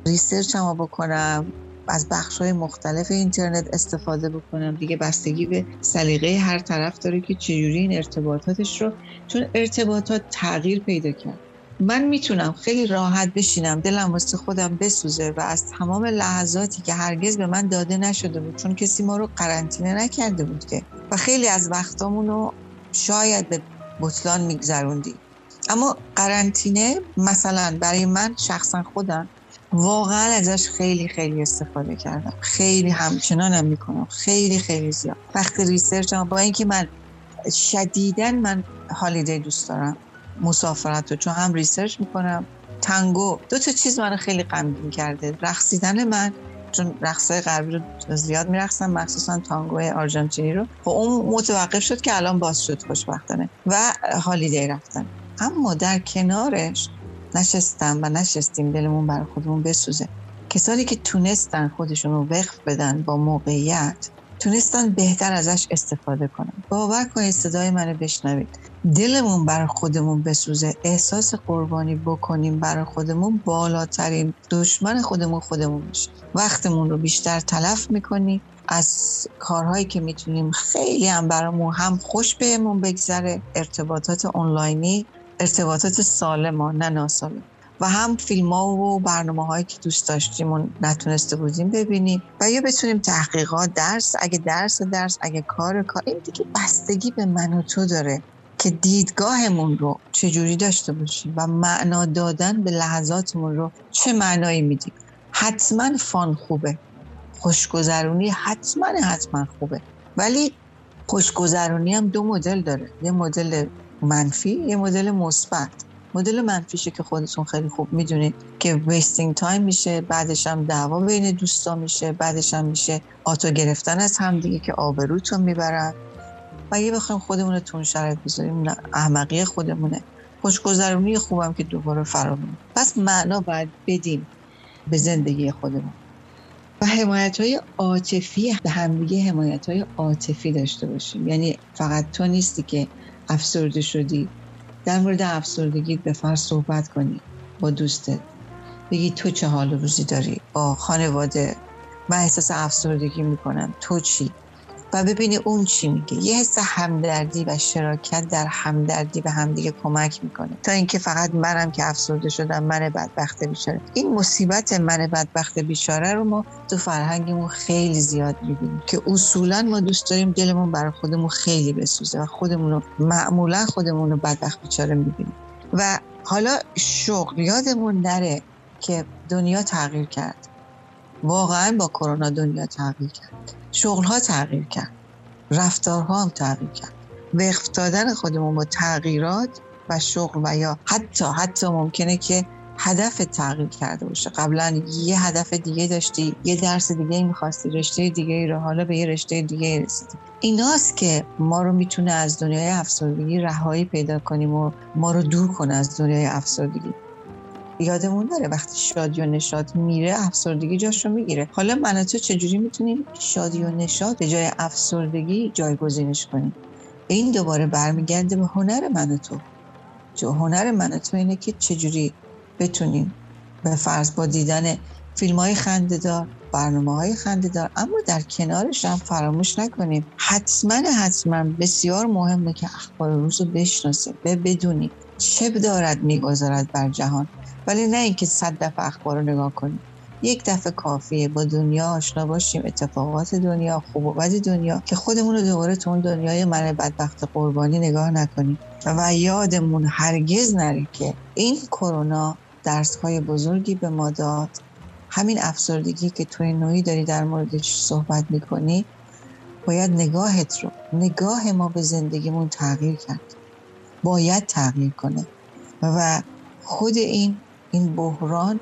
research مو بکنم؟ از بخش های مختلف اینترنت استفاده بکنم. دیگه بستگی به سلیقه هر طرف داره که چجوری این ارتباطاتش رو چون ارتباطات تغییر پیدا کرد. من می‌تونم خیلی راحت بشینم دلم واسه خودم بسوزه و از تمام لحظاتی که هرگز به من داده نشده بود چون کسی ما رو قرنطینه نکرده بود که. و خیلی از وقتامون رو شاید به بطلان میگذروندی اما قرنطینه مثلا برای من شخصا خودم واقعا ازش خیلی خیلی استفاده کردم. خیلی همچنانم می‌کنم. خیلی خیلی زیاد. وقتی ریسرچ با اینکه من شدیدا من holiday دوست دارم. مسافرت رو چون هم research می‌کنم. تانگو. دو تا چیز منو خیلی غمگین کرده. رقصیدن من. چون رقصای غربی رو زیاد میرقصم. مخصوصا تانگو آرژانتینی رو. خب اون متوقف شد که الان باز شد خوشبختانه. و holiday رفتن. اما در کنارش نشستم و ننشستیم دلمون بر خودمون بسوزه. کسانی که تونستن خودشون رو وفق بدن با موقعیت تونستن بهتر ازش استفاده کنن. باور کنید صدای منو بشنوید. دلمون برای خودمون بسوزه. احساس قربانی بکنیم برای خودمون بالاترین دشمن خودمون خودمون میشه. وقتمون رو بیشتر تلف می‌کنیم از کارهایی که می‌تونیم خیلی هم برامون هم خوش بهمون بگذره. ارتباطات آنلاینی ارتباطات سالم و نه ناسالم. و هم فیلم ها و برنامه هایی که دوست داشتیم و نتونسته بودیم ببینیم و یا بتونیم تحقیقات درس اگه درس درس اگه کار کار. این دیگه بستگی به من و تو داره که دیدگاهمون رو چجوری داشته باشیم و معنا دادن به لحظاتمون رو چه معنایی میدیم. حتما fun خوبه. خوشگذرونی حتما حتما خوبه. ولی خوشگذرونی هم دو مدل داره. یه مدل منفی یه مدل مثبت. مدل منفیشه که خودتون خیلی خوب می‌دونید که wasting time میشه بعدش هم دعوا بین دوستا میشه بعدش هم میشه آتو گرفتن از همدیگه که آبروتون می‌برن. و یه بخوایم خودمون رو تون شرط بذاریم احمقی خودمونه. خوشگذرونی خوبم که دوباره فرامون پس معنا باید بدیم به زندگی خودمون. و حمایت های عاطفی به همدیگه حمایت های عاطفی داشته باشیم. یعنی فقط تو نیستی که افسرده شدی. در مورد افسردگی به فرض صحبت کنی. با دوستت. بگی تو چه حال روزی داری؟ با خانواده. من احساس افسردگی می‌کنم. تو چی؟ و ببینی اون چی میگه. یه حس همدردی و شراکت در همدردی به همدیگه کمک می‌کنه. تا اینکه فقط منم که افسرده شدم من بدبخت بیچاره. این مصیبت من بدبخت بیچاره رو ما تو فرهنگمون خیلی زیاد می‌بینیم که اصولا ما دوست داریم دلمون برای خودمون خیلی بسوزه و خودمون رو معمولا خودمون رو بدبخت بیچاره می‌بینیم. و حالا شغل یادمون نره که دنیا تغییر کرد. واقعا با کرونا دنیا تغییر کرد. شغل ها تغییر کرد. رفتارها هم تغییر کرد. وقف دادن خودمون با تغییرات و شغل و یا حتی حتی ممکنه که هدف تغییر کرده باشه. قبلا یه هدف دیگه داشتی یه درس دیگه می‌خواستی رشته دیگه رو حالا به یه رشته دیگه رسیدی. ایناست که ما رو می‌تونه از دنیای افسردگی رهایی پیدا کنیم و ما رو دور کنه از دنیای افسردگی. یادمون داره وقتی شادی و نشاد میره افسردگی جاش رو می‌گیره. حالا من تو چجوری می‌تونیم شادی و نشاد به جای افسردگی جایگزینش کنیم؟ این دوباره برمیگرده به هنر من تو. جو هنر من تو اینه که چجوری بتونیم به فرض با دیدن فیلم های خنده دار برنامه های خنده دار اما در کنارش هم فراموش نکنیم. حتما حتما بسیار مهمه که اخبار روز رو بشناسیم بدونیم چه دارد می‌گذارد بر جهان. ولی نه اینکه صد دفعه اخبار رو نگاه کنیم. یک دفعه کافیه با دنیا آشنا باشیم اتفاقات دنیا خوب و بد دنیا که خودمون رو دوباره تو اون دنیای من بدبخت قربانی نگاه نکنیم. و یادمون هرگز نره که این کرونا درس های بزرگی به ما داد. همین افسردگی که توی نوعی داری در موردش صحبت می‌کنی باید نگاهت رو نگاه ما به زندگیمون تغییر کرد. باید تغییر کنه. و خود این این بحران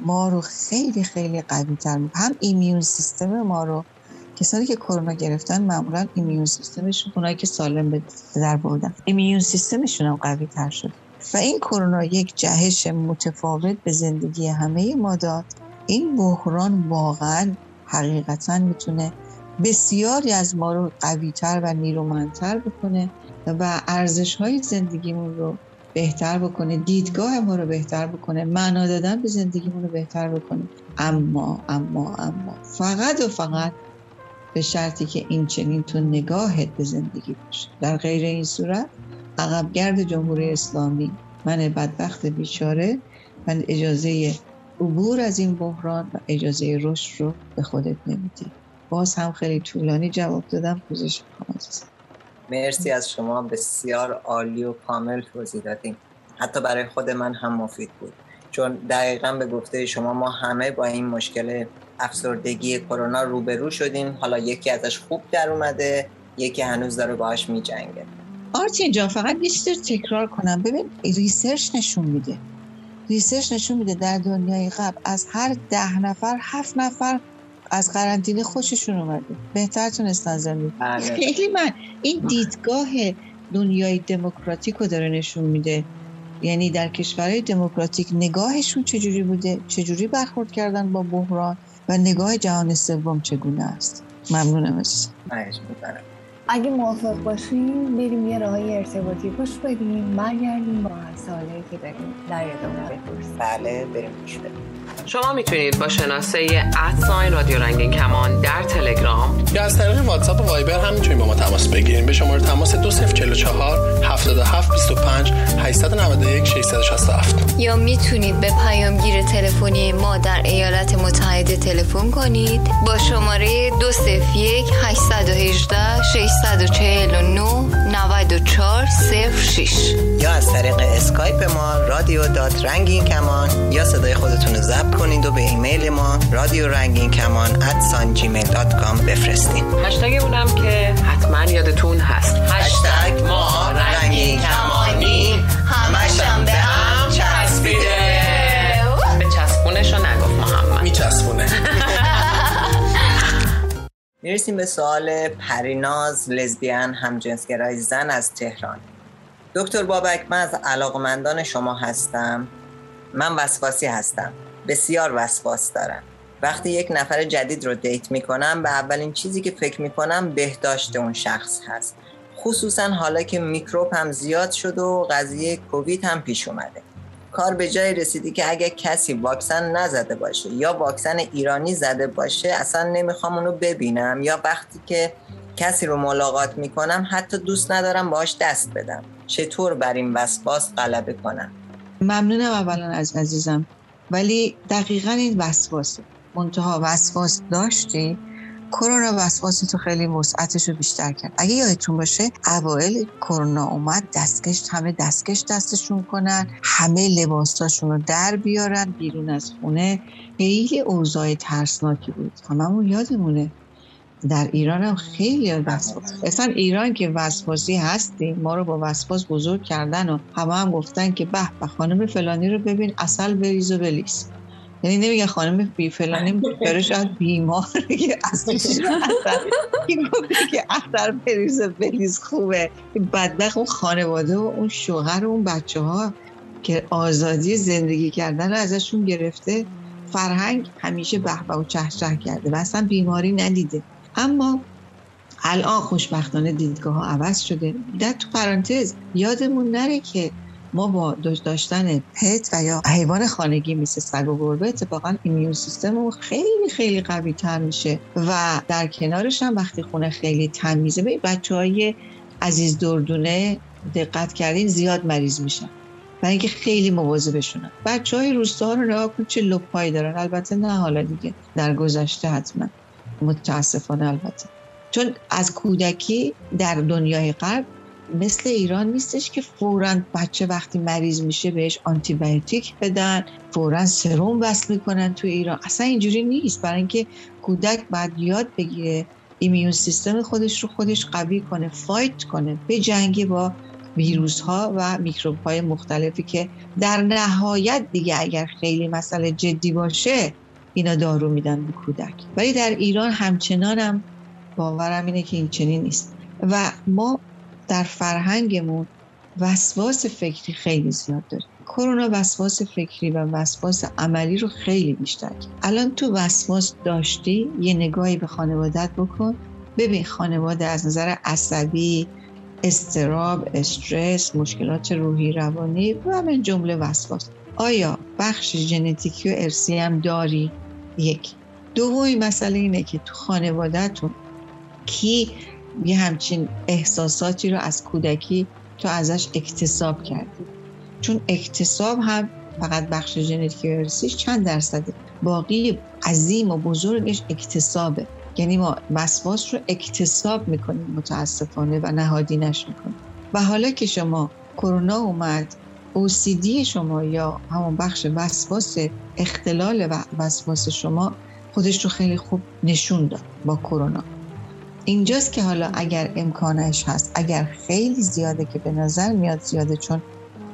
ما رو خیلی خیلی قوی تر هم ایمیون سیستم ما رو کسانی که کرونا گرفتن معمولا ایمیون سیستمشون اونایی که سالم به در بردن ایمیون سیستمشون هم قوی تر شد. و این کرونا یک جهش متفاوت به زندگی همه ما داد. این بحران واقعا حقیقتا می‌تونه بسیاری از ما رو قویتر و نیرومندتر بکنه و ارزش های زندگیمون رو بهتر بکنه دیدگاه ما رو بهتر بکنه معنا دادن به زندگیمون رو بهتر بکنه. اما اما اما فقط و فقط به شرطی که این چنین تو نگاهت به زندگی باشه در غیر این صورت عقبگرد جمهوری اسلامی من بدبخت بیچاره من اجازه عبور از این بحران و اجازه رشد رو به خودت نمیدی. باز هم خیلی طولانی جواب دادم پوزش مرسی از شما بسیار عالی و کامل توضیح دادیم حتی برای خود من هم مفید بود. چون دقیقا به گفته شما ما همه با این مشکل افسردگی کرونا روبرو شدیم. حالا یکی ازش خوب در اومده یکی هنوز داره باهاش میجنگه. آرتین جان فقط یه تکرار کنم. ببین research نشون میده. research نشون میده در دنیای غرب از هر ده نفر هفت نفر از قرنطینه خوششون اومده. بهتر تونستن زندگی بله. خیلی من این دیدگاه دنیای دموکراتیک رو داره نشون میده. یعنی در کشورهای دموکراتیک نگاهشون چجوری بوده؟ چجوری برخورد کردن با بحران؟ و نگاه جهان سوم چگونه است؟ ممنونم از اگه موافق باشیم بریم یه راهی ارتباطی گوش بدیم برگردیم با سوالی که داریم در ادامه بپرسیم. بله بریم گوش بدیم. شما می‌تونید با شناسه ادساین رادیو رنگین کمان در تلگرام یا از طریق واتساپ و وایبر هم می‌تونید با ما تماس بگیریم به شماره تماس 2044 77 25 891 667 یا می‌تونید به پیامگیر تلفنی ما در ایالات متحده تلفن کنید. با شماره 201 818 649 94 06 یا از طریق اسکایپ ما رادیو dot رنگین کمان یا صدای خودتون رو ضبط کنید و به ایمیل ما رادیو رنگین کمان at Gmail dot com بفرستین هشتگ اونم که حتما یادتون هست. هشتگ ما رنگین کمانی همشم به هم چسبیده. به چسبونش رو نگفت محمد. میچسبونه. (laughs) می‌رسیم به سوال پریناز لزبیان همجنسگرای زن از تهران. دکتر بابک من از علاقمندان شما هستم. من وسواسی هستم. بسیار وسواس دارم. وقتی یک نفر جدید رو دیت می‌کنم به اولین چیزی که فکر می‌کنم بهداشت اون شخص هست. خصوصا حالا که میکروب هم زیاد شد و قضیه کووید هم پیش اومده. کار به جای رسیدی که اگه کسی واکسن نزده باشه یا واکسن ایرانی زده باشه اصلا نمی‌خوام اونو ببینم یا وقتی که کسی رو ملاقات می‌کنم حتی دوست ندارم باهاش دست بدم. چطور بر این وسواس غلبه کنم؟ ممنونم اولا از عزیزم. ولی دقیقا این وسواسه. منتها وسواس داشتی؟ کرونا وسواس تو خیلی وسعتش رو بیشتر کرد. اگه یادتون باشه اوایل کرونا اومد دستکش همه دستکش دستشون کنن همه لباساشون رو در بیارن بیرون از خونه. خیلی اوضاع ترسناکی بود. هممون یادمونه. در ایران هم خیلی وسواس. اصلا ایران که وسواسی هستیم ما رو با وسواس بزرگ کردن و همه هم گفتن که به به خانم فلانی رو ببین اصل بریز و بلیس یعنی نمیگه خانم بی فلانی برای شاید بیمار که اصلش که اثر بریز و بلیز خوبه. بدبخ اون خانواده و اون شوهر و اون بچه ها که آزادی زندگی کردن رو ازشون گرفته. فرهنگ همیشه به و چه کرده و اصلا بیماری ندیده. اما الان خوشبختانه دیدگاه ها عوض شده. در تو پرانتز یادمون نره که ما با داشتن پت و یا حیوان خانگی مثل سگ و گربه اتفاقا ایمیون سیستم خیلی خیلی قوی تر میشه و در کنارش هم وقتی خونه خیلی تمیزه به بچه های عزیز دردونه دقت کردین زیاد مریض میشن. و اینکه خیلی مواظبشونن بچه های روستا رو نگاه کن چه لپایی دارن. البته نه حالا دیگه. در گذشته حتما. متاسفانه البته. چون از کودکی در دنیای غرب مثل ایران نیستش که فورا بچه وقتی مریض میشه بهش آنتی بیوتیک بدن فورا سروم وصل می‌کنن تو ایران. اصلا اینجوری نیست. برای اینکه کودک باید یاد بگیره ایمیون سیستم خودش رو خودش قوی کنه فایت کنه به جنگی با ویروس ها و میکروب های مختلفی که در نهایت دیگه اگر خیلی مسئله جدی باشه اینا دارو میدن به کودک. ولی در ایران همچنان هم باورم اینه که این چنین نیست. و ما در فرهنگمون وسواس فکری خیلی زیاد داریم. کرونا وسواس فکری و وسواس عملی رو خیلی بیشتر کرد. الان تو وسواس داشتی یه نگاهی به خانوادت بکن. ببین خانواده از نظر عصبی استراب استرس مشکلات روحی روانی و من جمله وسواس. آیا بخش ژنتیکی و ارسی هم داری؟ یک. دومی مسئله اینه که تو خانوادهتون کی یه همچین احساساتی رو از کودکی تو ازش اکتساب کردی چون اکتساب هم فقط بخش ژنتیکی ارسیش چند درصده. باقی عظیم و بزرگش اکتسابه. یعنی ما وسواس رو اکتساب می‌کنیم متاسفانه و نهادینش می‌کنیم. و حالا که شما کرونا اومد OCD شما یا همون بخش وسواس اختلال و وسواس شما خودش رو خیلی خوب نشون داد با کرونا. اینجاست که حالا اگر امکانش هست اگر خیلی زیاده که به نظر میاد زیاده چون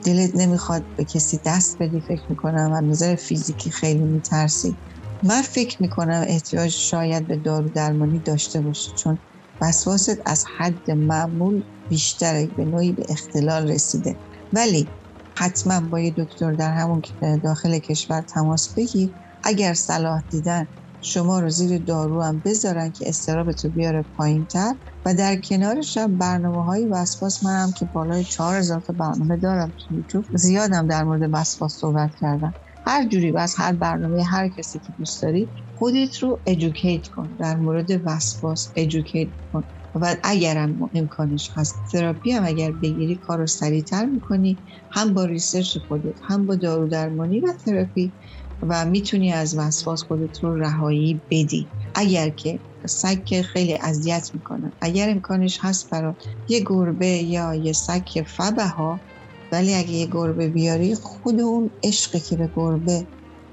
دلت نمی‌خواد به کسی دست بدی فکر می‌کنم و نظر فیزیکی خیلی میترسی. من فکر می‌کنم احتیاج شاید به دارو درمانی داشته باشی چون وسواست از حد معمول بیشتره به نوعی به اختلال رسیده. ولی حتما با یه دکتر در همون داخل کشور تماس بگیر. اگر صلاح دیدن شما رو زیر دارو هم بذارن که استرابتو بیاره پایین تر و در کنارش هم برنامه های وسواس من هم که بالای چهار هزار تا برنامه دارم تو یوتیوب زیادم در مورد وسواس صحبت کردم. هر جوری و از هر برنامه هر کسی که دوست داری خودت رو educate کن. در مورد وسواس educate کن. و اگرم امکانش هست تراپی هم اگر بگیری کار رو سریعتر می‌کنی هم با research خودت هم با دارو درمانی و تراپی و می‌تونی از وسواس خودت رو رهایی بدی. اگر که سگ خیلی اذیت می‌کنه اگر امکانش هست برای یه گربه یا یه سگ فبه ها ولی اگه یه گربه بیاری خود اون عشقی که به گربه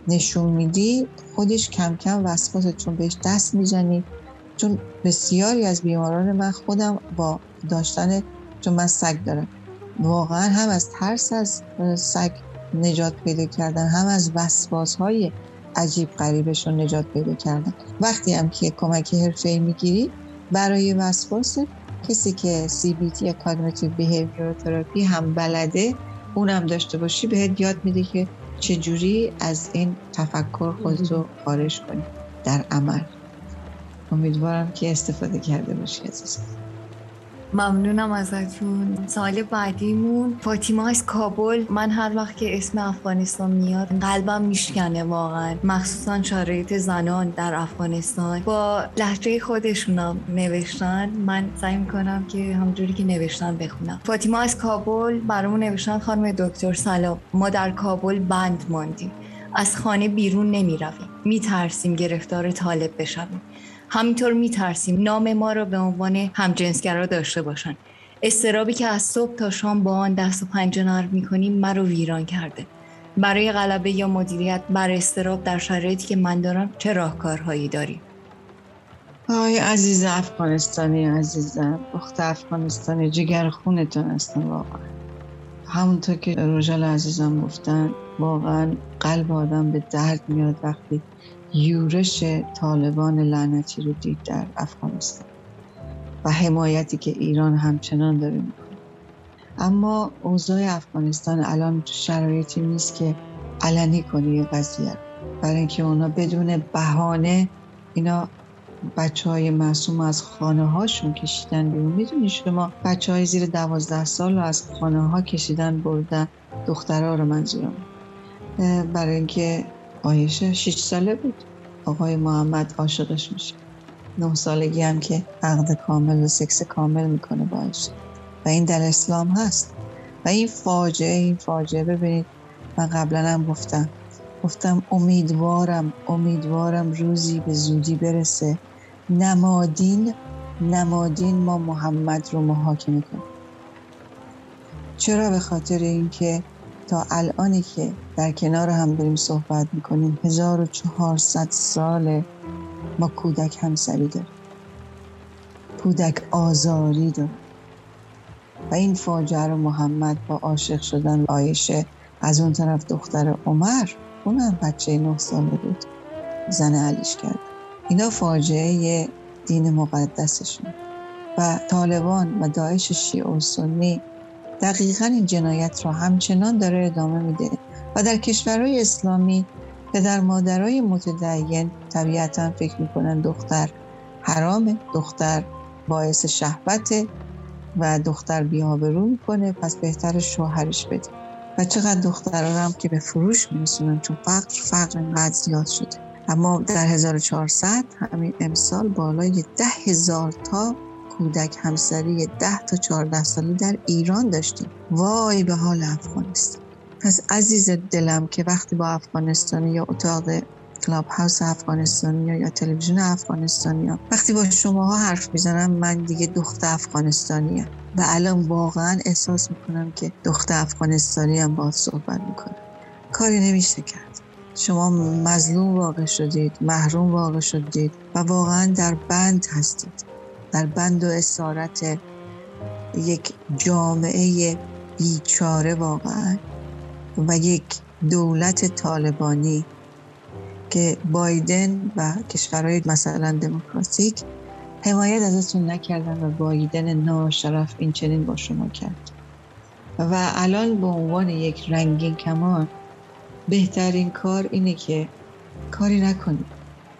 نشون میدی خودش کم کم وسواست چون بهش دست می‌زنی. چون بسیاری از بیماران من خودم با داشتن چون من سگ دارم. واقعا هم از ترس از سگ نجات پیدا کردن هم از وسواس های عجیب قریبشون نجات پیدا کردن. وقتی هم که کمک حرفه‌ای می‌گیری برای وسواس کسی که CBT یا Cognitive Behavioral Therapy هم بلده اونم داشته باشی بهت یاد میده که چجوری از این تفکر خودتو خارج کنی. در عمل. امیدوارم که استفاده کرده باشی عزیزم ممنونم ازتون. سال بعدیمون. فاطیما از کابل. من هر وقت که اسم افغانستان میاد قلبم میشکنه واقعا. مخصوصا شرایط زنان در افغانستان. با لحجه خودشونم نوشتن. من سعی می‌کنم که همجوری که نوشتن بخونم. فاطیما از کابل. برامون نوشتن خانم دکتر سلام. ما در کابل بند ماندیم. از خانه بیرون نمی‌رویم. میترسیم گرفتار طالب بشویم. همینطور میترسیم نام ما را به عنوان همجنسگرا داشته باشن. استرابی که از صبح تا شام با آن دست و پنجه نرم می‌کنیم من رو ویران کرده. برای غلبه یا مدیریت بر استراب در شرایطی که من دارم چه راهکارهایی داری؟ آی عزیز افغانستانی عزیزم بخت افغانستانی جگر خونتون هستن واقعا. همونطور که روژال عزیزم گفتن واقعا قلب آدم به درد میاد وقتی یورش طالبان لعنتی رو دید در افغانستان و حمایتی که ایران همچنان داره می‌کنه. اما اوضاع افغانستان الان تو شرایطی نیست که علنی کنی یه قضیه برای اینکه اونا بدون بهانه اینا بچه های معصوم از خانه هاشون کشیدن بیرون. می‌دونی شما بچه های زیر دوازده سال رو از خانه ها کشیدن بردن. دخترها رو منظورم. برای اینکه آیشه 6 ساله بود. آقای محمد عاشقش میشه. نه سالگی هم که عقد کامل و سکس کامل می‌کنه با و این در اسلام هست. و این فاجعه این فاجعه ببینید. من قبلا هم گفتم. گفتم امیدوارم امیدوارم روزی به زودی برسه. نمادین نمادین ما محمد رو محاکمه کنیم. چرا؟ به خاطر اینکه تا الانی که در کنار هم داریم صحبت می‌کنیم 1400 سال ما کودک همسری داریم. کودک آزاری داریم. و این فاجعه رو محمد با عاشق شدن آیشه از اون طرف دختر عمر اونم بچه نه ساله بود زن علیش کرد. اینا فاجعه دین مقدسشون. و طالبان و داعش شیعه و سنی دقیقا این جنایت را همچنان داره ادامه میده و در کشورهای اسلامی پدر مادرای متدین طبیعتا فکر می‌کنن دختر حرامه دختر باعث شهوته و دختر بیابرو می‌کنه پس بهتر شوهرش بده. و چقدر دخترها هم که به فروش میرسونن چون فقر فقر اینقدر زیاد شده. اما در 1400 همین امسال بالای ده هزار تا کودک همسری 10 تا 14 ساله در ایران داشتیم. وای به حال افغانستان. پس عزیز دلم که وقتی با افغانستانی یا اتاق کلاب هاوس افغانستانی یا تلویزیون افغانستانی ها. وقتی با شماها حرف می‌زنم من دیگه دختر افغانستانی و الان واقعا احساس می‌کنم که دختر افغانستانی هم باید صحبت می‌کنم. کاری نمیشه کرد. شما مظلوم واقع شدید محروم واقع شدید و واقعا در بند هستید. در بند و اسارت یک جامعه بیچاره واقعا و یک دولت طالبانی که بایدن و کشورهای مثلا دموکراتیک حمایت ازتون نکردن و بایدن ناشرف این چنین با شما کرد. و الان به عنوان یک رنگین کمان بهترین کار اینه که کاری نکنید.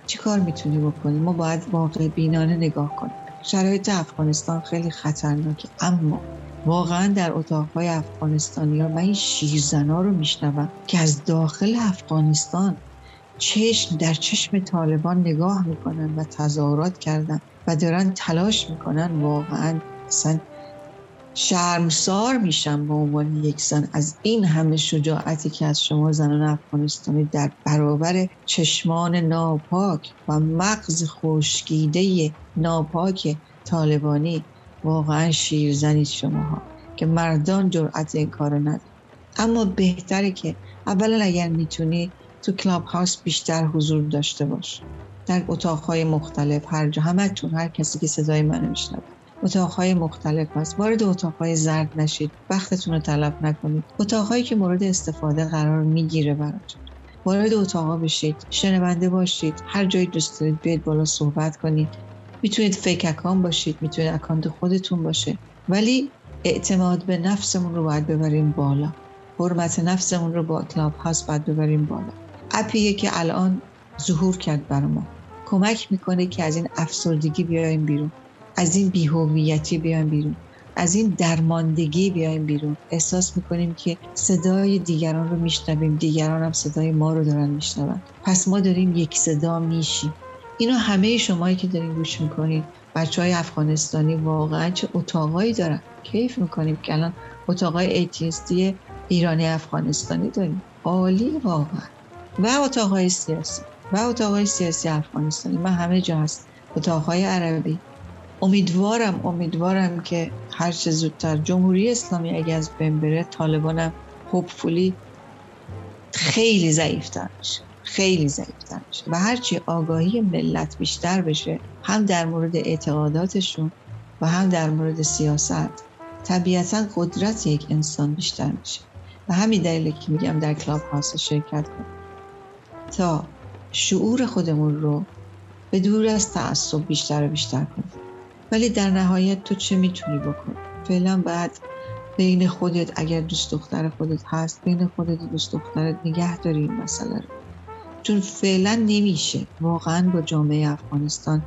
چی کار می‌تونی بکنی؟ ما باید واقع بینانه نگاه کنیم. شرایط افغانستان خیلی خطرناکه. اما واقعا در اتاقهای افغانستانی ها من این شیرزنا رو میشنوم که از داخل افغانستان چشم در چشم طالبان نگاه می‌کنن و تظاهرات کردن و دارن تلاش می‌کنن واقعا اصلا شرمسار میشم به عنوان یک زن. از این همه شجاعتی که از شما زنان افغانستانی در برابر چشمان ناپاک و مغز خشکیده ناپاک طالبانی واقعا شیرزنید شماها که مردان جرأت این کارو ندارن. اما بهتره که اولا اگر می‌تونی تو کلاب هاوس بیشتر حضور داشته باش. در اتاقهای مختلف هر جا همتون هر کسی که صدای منو میشنوه. اتاقهای مختلف هست وارد اتاقهای زرد نشید. وقتتون رو تلف نکنید. اتاقهایی که مورد استفاده قرار می‌گیره براتون. وارد اتاقها بشید. شنونده باشید. هر جایی دوست دارید بیاید بالا صحبت کنید. می‌تونید fake account باشید. می‌تونید account خودتون باشه. ولی اعتماد به نفسمون رو باید ببریم بالا. حرمت نفسمون رو با Clubhouse باید ببریم بالا. اپیه که الان ظهور کرد برای ما. کمک می‌کنه که از این افسردگی بیایم بیرون. از این بیهویتی بیایم بیرون. از این درماندگی بیایم بیرون. احساس می‌کنیم که صدای دیگران رو میشنویم. دیگران هم صدای ما رو دارن میشنون. پس ما داریم یک صدا میشیم. اینو همه شمایی که دارین گوش می‌کنین بچه های افغانستانی واقعا چه اتاقایی دارن؟ کیف می‌کنیم که الان اتاقای ایتیستی ایرانی افغانستانی داریم. عالی واقعا. و اتاقای سیاسی. و اتاقای سیاسی افغانستانی. من همه جا هست اتاقهای عربی. امیدوارم امیدوارم که هر چه زودتر جمهوری اسلامی اگه از بین بره طالبانم هوپفولی خیلی ضعیفتر میشه خیلی ضعیفتر میشه و هرچی آگاهی ملت بیشتر بشه هم در مورد اعتقاداتشون و هم در مورد سیاست طبیعتا قدرت یک انسان بیشتر میشه. و همین دلیل که میگم در کلاب هاوس شرکت کن تا شعور خودمون رو به دور از تعصب بیشتر و بیشتر کنیم. ولی در نهایت تو چه می‌تونی بکنی؟ فعلا بعد بین خودت اگر دوست دختر خودت هست بین خودت دوست دخترت نگه داری این مسئله رو. چون فعلا نمیشه. واقعا با جامعه افغانستان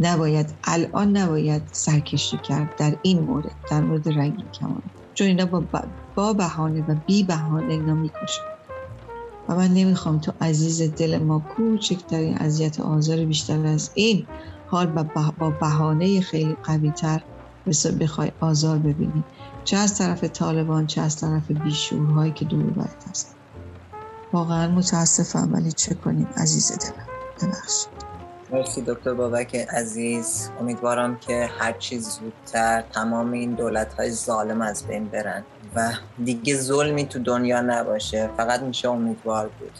نباید الان نباید سرکشی کرد در این مورد در مورد رنگین کمان. چون اینا با, با بهانه و بی بهانه اینا می‌کشن. و من نمی‌خوام تو عزیز دل ما کوچکترین اذیت آزار بیشتر از این حال با بهانه خیلی قوی تر بخوای آزار ببینی. چه از طرف طالبان چه از طرف بیشورهایی که دور باید هست. واقعا متاسفم ولی چه کنیم؟ عزیز دلم. ببخشید. مرسی دکتر بابک عزیز. امیدوارم که هر چیز زودتر تمام این دولت های ظالم از بین برن و دیگه ظلمی تو دنیا نباشه. فقط میشه امیدوار بود.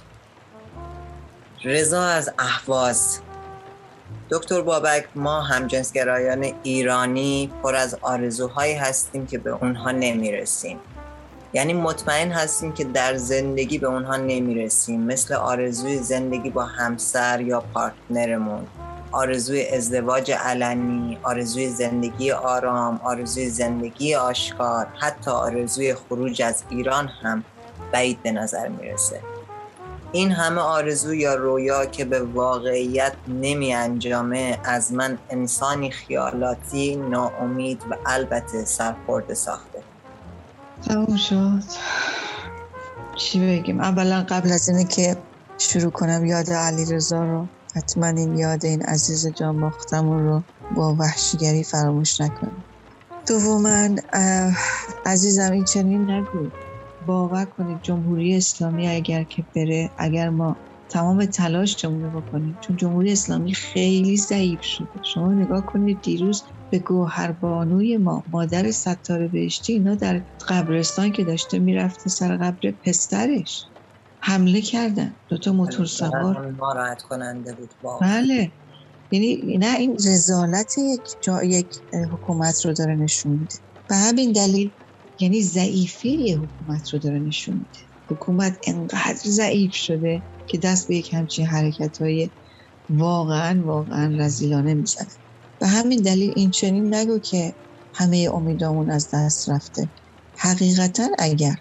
رضا از احواز دکتر بابک ما همجنسگرایان ایرانی پر از آرزوهایی هستیم که به اونها نمی‌رسیم. یعنی مطمئن هستیم که در زندگی به اونها نمی‌رسیم. مثل آرزوی زندگی با همسر یا پارتنرمون. آرزوی ازدواج علنی آرزوی زندگی آرام آرزوی زندگی آشکار حتی آرزوی خروج از ایران هم بعید به نظر می‌رسه. این همه آرزو یا رویا که به واقعیت نمی انجامه از من انسانی خیالاتی ناامید و البته سرخورده ساخته. تموم شد. چی بگیم؟ اولا قبل از اینه که شروع کنم یاد علی رضا رو. حتما این یاد این عزیز جان باختمون رو با وحشیگری فراموش نکنیم دوما عزیزم این چنین نگو. باور کنید جمهوری اسلامی اگر که بره اگر ما تمام تلاشمون رو بکنیم چون جمهوری اسلامی خیلی ضعیف شده. شما نگاه کنید دیروز به گوهربانوی ما مادر ستاره بهشتی اینا در قبرستان که داشته می‌رفته سر قبر پسرش حمله کردن. دوتا موتور سوار. ناراحت کننده بود بله. یعنی نه این رزالت یک جا یک حکومت رو داره نشون میده. به همین دلیل یعنی ضعیفی حکومت رو داره نشون میده. حکومت انقدر ضعیف شده که دست به یک همچین حرکت های واقعا واقعا رزیلانه می‌زنه. به همین دلیل این چنین نگو که همه امیدامون از دست رفته. حقیقتا اگر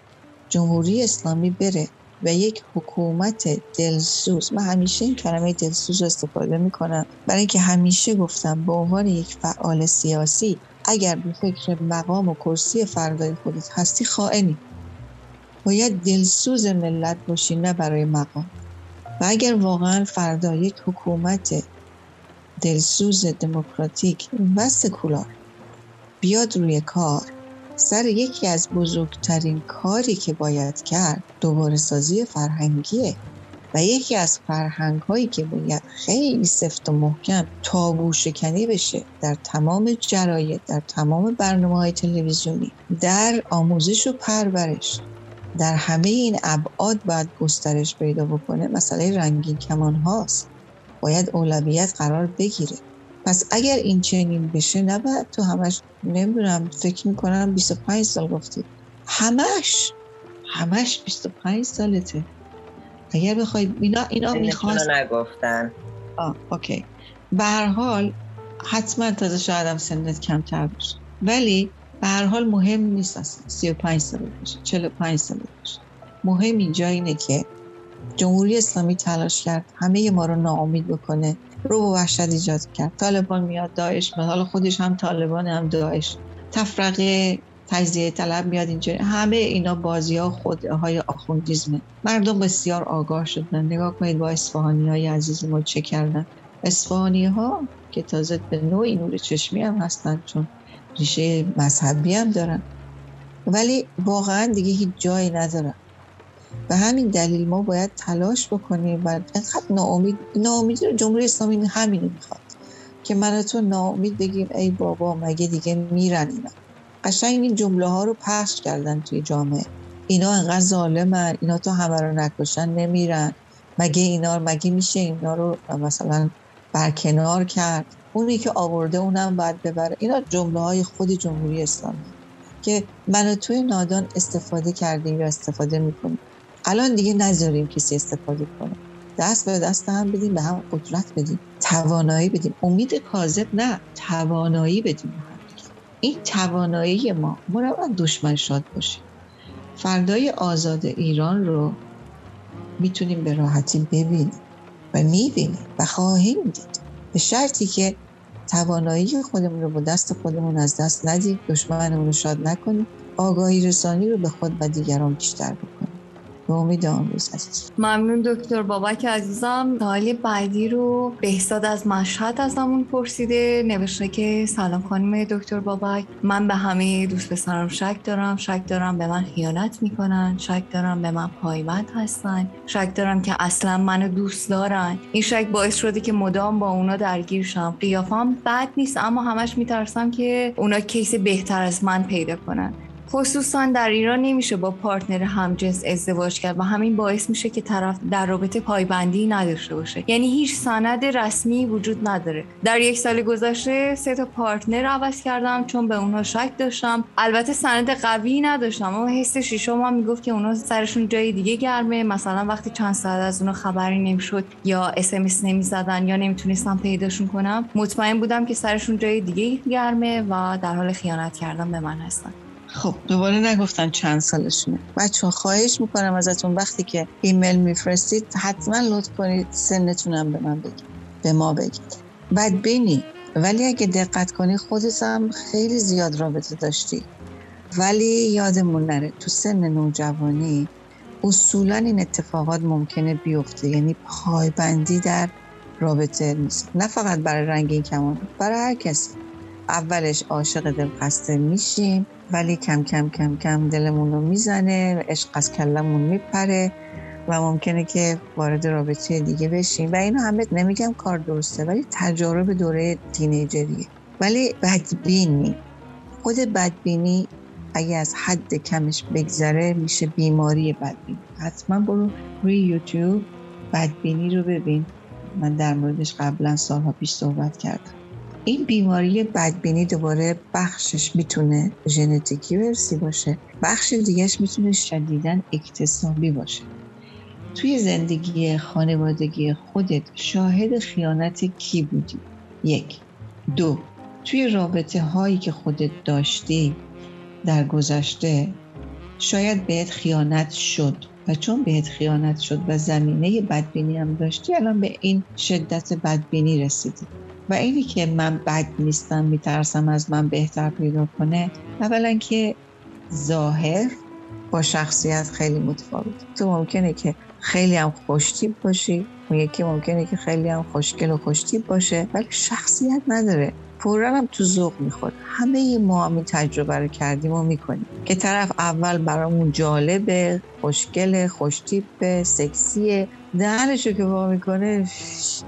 جمهوری اسلامی بره و یک حکومت دلسوز من همیشه این کلمه دلسوز رو استفاده می‌کنم. برای اینکه همیشه گفتم به عنوان یک فعال سیاسی اگر به فکر مقام و کرسی فردای خودت هستی خائنی. باید دلسوز ملت باشی نه برای مقام. و اگر واقعا فردا یک حکومت دلسوز دموکراتیک و سکولار بیاد روی کار سر یکی از بزرگترین کاری که باید کرد دوباره سازی فرهنگیه. و یکی از فرهنگ هایی که باید خیلی سفت و محکم تابو شکنی بشه در تمام جراید در تمام برنامه های تلویزیونی در آموزش و پرورش در همه این ابعاد باید گسترش پیدا بکنه. مسئله رنگین کمان هاست باید اولویت قرار بگیره. پس اگر این چنین بشه نباید تو همش نمی‌دونم فکر می‌کنم 25 سال گفتی. همش همش 25 سالته. اگر بخوای اینا اینا می‌خواست نگفتن. آه اوکی. به هر حال حتما تازه شاید هم سنت کمتر باشه. ولی به هر حال مهم نیست اصلا. 35 سال باشه 45 سال باشه. مهم اینجا اینه که جمهوری اسلامی تلاش کرد همه ما رو ناامید بکنه رو و وحشت ایجاد کرد. طالبان میاد داعش میاد. حالا خودش هم طالبان هم داعش. تفرقه تجزیه طلب میاد اینجا همه اینا بازی ها خودهای آخوندیزمه. مردم بسیار آگاه شدن. نگاه کنید با اصفهانی های عزیز ما چه کردن. اصفهانی ها که تازه به نوعی نور چشمی هم هستن چون ریشه مذهبی هم دارن. ولی واقعا دیگه هیچ جایی ندارن. به همین دلیل ما باید تلاش بکنیم و اینقدر ناامید ناامیدی رو جمهوری اسلامی همین می‌خواد. که من تو ناامید بگیم ای بابا مگه دیگه میرن اینا؟ قشنگ این جمله ها رو پخش کردن توی جامعه. اینا انقدر ظالمن اینا تو همه رو نکشن نمیرن. مگه اینا مگه میشه اینا رو مثلا برکنار کرد؟ اونی که آورده اونم باید ببره. اینا جمله های خود جمهوری اسلامی که من توی نادان استفاده کردیم یا استفاده می‌کنیم. الان دیگه نذاریم کسی استفاده کنه. دست به دست هم بدیم به هم قدرت بدیم. توانایی بدیم. امید کاذب نه توانایی بدیم. این توانایی ما ما دشمن شاد باشیم. فردای آزاد ایران رو می‌تونیم به راحتی ببینیم و می‌بینیم و خواهیم دید. به شرطی که توانایی خودمون رو با دست خودمون از دست ندیم دشمنمون رو شاد نکنیم آگاهی رسانی رو به خود و دیگران بیشتر بکنیم. به امید آمروز هست ممنون دکتر بابک عزیزم. سوالی بعدی رو بهزاد از مشهد از همون پرسیده نوشته که سلام خانم دکتر بابک. من به همه دوست پسرم شک دارم. شک دارم به من خیانت می‌کنن. شک دارم به من پایبند هستن. شک دارم که اصلا منو دوست دارن. این شک باعث شده که مدام با اونا درگیر شم. قیافم بد نیست اما همش میترسم که اونا کیس بهتر از من پیدا کنن. خصوصا در ایران نمیشه با partner همجنس ازدواج کرد و همین باعث میشه که طرف در رابطه پایبندی نداشته باشه. یعنی هیچ سند رسمی وجود نداره. در یک سال گذشته سه تا partner عوض کردم چون به اونها شک داشتم. البته سند قوی نداشتم اما حس شیشم هم می‌گفت که اونا سرشون جای دیگه گرمه. مثلا وقتی چند ساعت از اونا خبری نمی‌شد یا اس ام اس نمی‌زدن یا نمی‌تونستم پیداشون کنم مطمئن بودم که سرشون جای دیگه گرمه و در حال خیانت کردن به من هستن. خب دوباره نگفتن چند سالشونه. بچه خواهش می‌کنم ازتون وقتی که ایمیل میفرستید حتما لطف کنید سنتونم به من بگید به ما بگید. بعد بینی ولی اگه دقت کنی خودت هم خیلی زیاد رابطه داشتی. ولی یادمون نره تو سن نوجوانی اصولا این اتفاقات ممکنه بیفته. یعنی پایبندی در رابطه نیست. نه فقط برای رنگین کمان برای هر کسی. اولش عاشق دلخسته میشیم ولی کم کم کم کم دلمون رو می‌زنه عشق از کلمون میپره و ممکنه که وارد رابطه دیگه بشیم. و اینو همه نمیگم کار درسته ولی تجارب دوره تینیجریه. ولی بدبینی. خود بدبینی اگه از حد کمش بگذره میشه بیماری بدبینی. حتما برو روی یوتیوب بدبینی رو ببین. من در موردش قبلا سالها پیش صحبت کردم. این بیماری بدبینی دوباره بخشش می‌تونه ژنتیکی ورسی باشه. بخش دیگهش می‌تونه شدیدن اکتسابی باشه. توی زندگی خانوادگی خودت شاهد خیانت کی بودی؟ یک. دو. توی رابطه هایی که خودت داشتی در گذشته شاید بهت خیانت شد و چون بهت خیانت شد و زمینه بدبینی هم داشتی الان به این شدت بدبینی رسیدی. و اینی که من بد نیستم میترسم از من بهتر پیدا کنه اولا که ظاهر با شخصیت خیلی متفاوت. تو ممکنه که خیلی هم خوشتیب باشی اون یکی ممکنه که خیلی هم خوشگل و خوشتیب باشه ولی شخصیت نداره. فورا هم تو ذوق می‌خواد. همه ما هم این تجربه رو کردیم و می‌کنیم. که طرف اول برامون جالبه خوشگل خوشتیپ سکسیه. دهنشو که با می‌کنه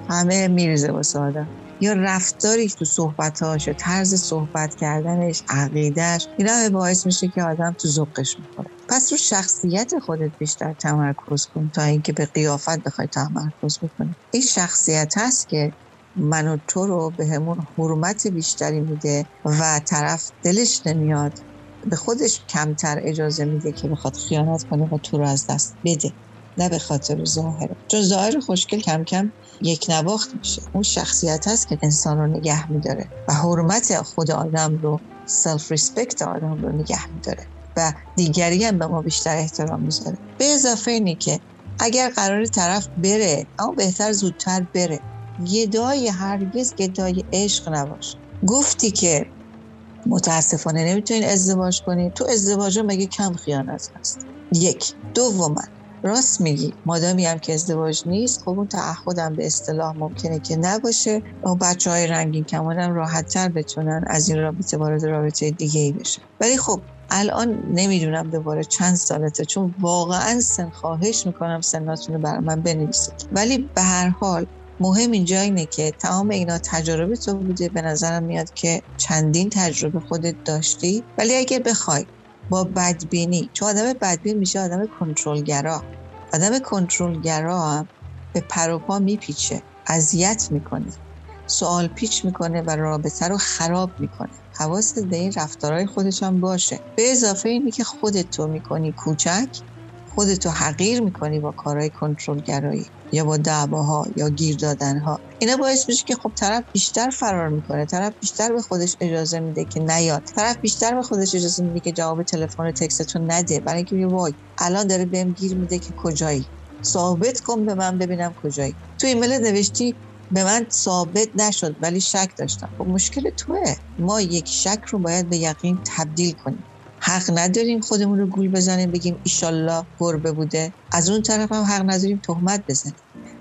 همه میریزه واسه آدم. یا رفتاری تو صحبتاش یا طرز صحبت کردنش عقیدهش اینا باعث میشه که آدم تو ذوقش می‌خوره. پس رو شخصیت خودت بیشتر تمرکز کن تا اینکه به قیافت بخوای تمرکز بکنی. این شخصیت هست که من و تو رو به همون حرمت بیشتری میده و طرف دلش نمیاد به خودش کمتر اجازه میده که بخواد خیانت کنه و تو رو از دست بده. نه به خاطر ظاهره چون ظاهر خوشگل کم کم یک نواخت میشه. اون شخصیت هست که انسان رو نگه میداره و حرمت خود آدم رو self respect آدم رو نگه میداره و دیگری هم به ما بیشتر احترام می‌ذاره. به اضافه اینی که اگر قرار طرف بره اما بهتر زودتر بره. گدای هرگز گدای عشق نباش. گفتی که متاسفانه نمی‌تونین ازدواج کنی تو ازدواج مگه کم خیانت هست؟ یک. دوما راست میگی. مادامی هم که ازدواج نیست خب اون تعهدم به اصطلاح ممکنه که نباشه. و بچه های رنگین کمانم راحت تر بتونن از این رابطه وارد رابطه دیگه ای بشه ولی خب الان نمی‌دونم دوباره چند سالته چون واقعا سن خواهش می‌کنم سناتون رو برای من بنویسید. ولی به هر حال مهم اینجا اینه که تمام اینا تجربه تو بوده. به نظرم میاد که چندین تجربه خودت داشتی. ولی اگه بخوای با بدبینی. چون آدم بدبین میشه آدم کنترلگرا. آدم کنترلگرا به پروپا میپیچه. اذیت می‌کنه. سوال پیچ می‌کنه و رابطه رو خراب می‌کنه. حواست به این رفتارهای خودش هم باشه. به اضافه اینی که خودت تو می‌کنی کوچک خودتو حقیر می‌کنی با کارهای کنترلگرایی. یا با دعواها یا گیر دادنها. اینا باعث میشه که خب طرف بیشتر فرار می‌کنه طرف بیشتر به خودش اجازه میده که نیاد طرف بیشتر به خودش اجازه میده که جواب تلفن و تکستو نده. برای اینکه وای الان داره بهم گیر میده که کجایی؟ ثابت کن به من ببینم کجایی. تو ایمیل نوشتی به من ثابت نشد ولی شک داشتم. خب مشکل توه. ما یک شک رو باید به یقین تبدیل کنیم. حق نداریم خودمون رو گول بزنیم بگیم ایشالله گربه بوده. از اون طرف هم حق نداریم تهمت بزنیم.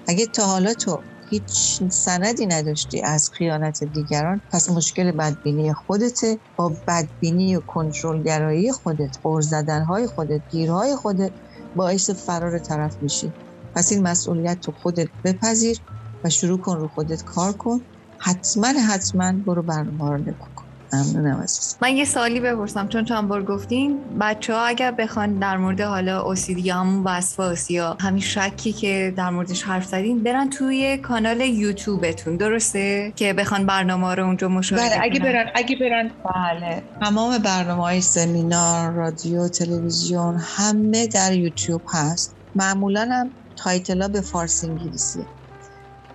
اگه تا حالا تو هیچ سندی نداشتی از خیانت دیگران پس مشکل بدبینی خودته. با بدبینی و کنترلگرایی خودت قور زدنهای خودت گیرهای خودت باعث فرار طرف میشی. پس این مسئولیت تو خودت بپذیر و شروع کن رو خودت کار کن. حتما حتما برو برنامه رو نکن ممنونم من یه سالی بپرسم چون چند بار گفتین بچه ها اگر بخوان در مورد حالا اوسیدی همون وسواس یا همین شکی که در موردش حرف زدین برن توی کانال یوتیوبتون درسته؟ که بخوان برنامه رو اونجا مشاهده بله اگه برن اگه برن بله. تمام برنامه های سمینار رادیو تلویزیون همه در یوتیوب هست. معمولا هم تایتلا به فارسی انگلیسیه.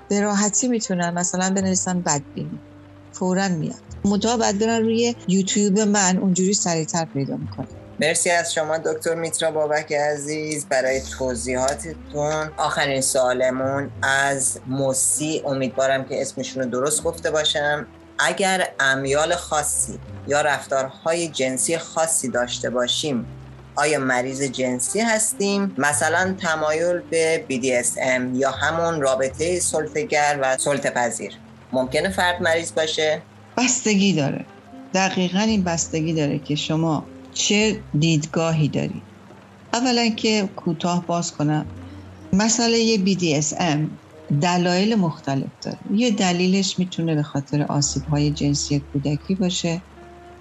به راحتی می‌تونن مثلا بنویسن بدبینی. فورا میاد. متا بعد برن روی یوتیوب من اونجوری سریعتر پیدا می‌کنه مرسی از شما دکتر میترا بابک عزیز برای توضیحاتتون. آخرین سالمون از موسی. امیدوارم که اسمشون رو درست گفته باشم. اگر امیال خاصی یا رفتارهای جنسی خاصی داشته باشیم آیا مریض جنسی هستیم؟ مثلا تمایل به BDSM یا همون رابطه سلطگر و سلطه پذیر ممکنه فرد مریض باشه؟ بستگی داره. دقیقا این بستگی داره که شما چه دیدگاهی داری. اولا که کوتاه باز کنم. مسئله BDSM دلایل مختلف داره. یه دلیلش می‌تونه به خاطر آسیب های جنسی کودکی باشه.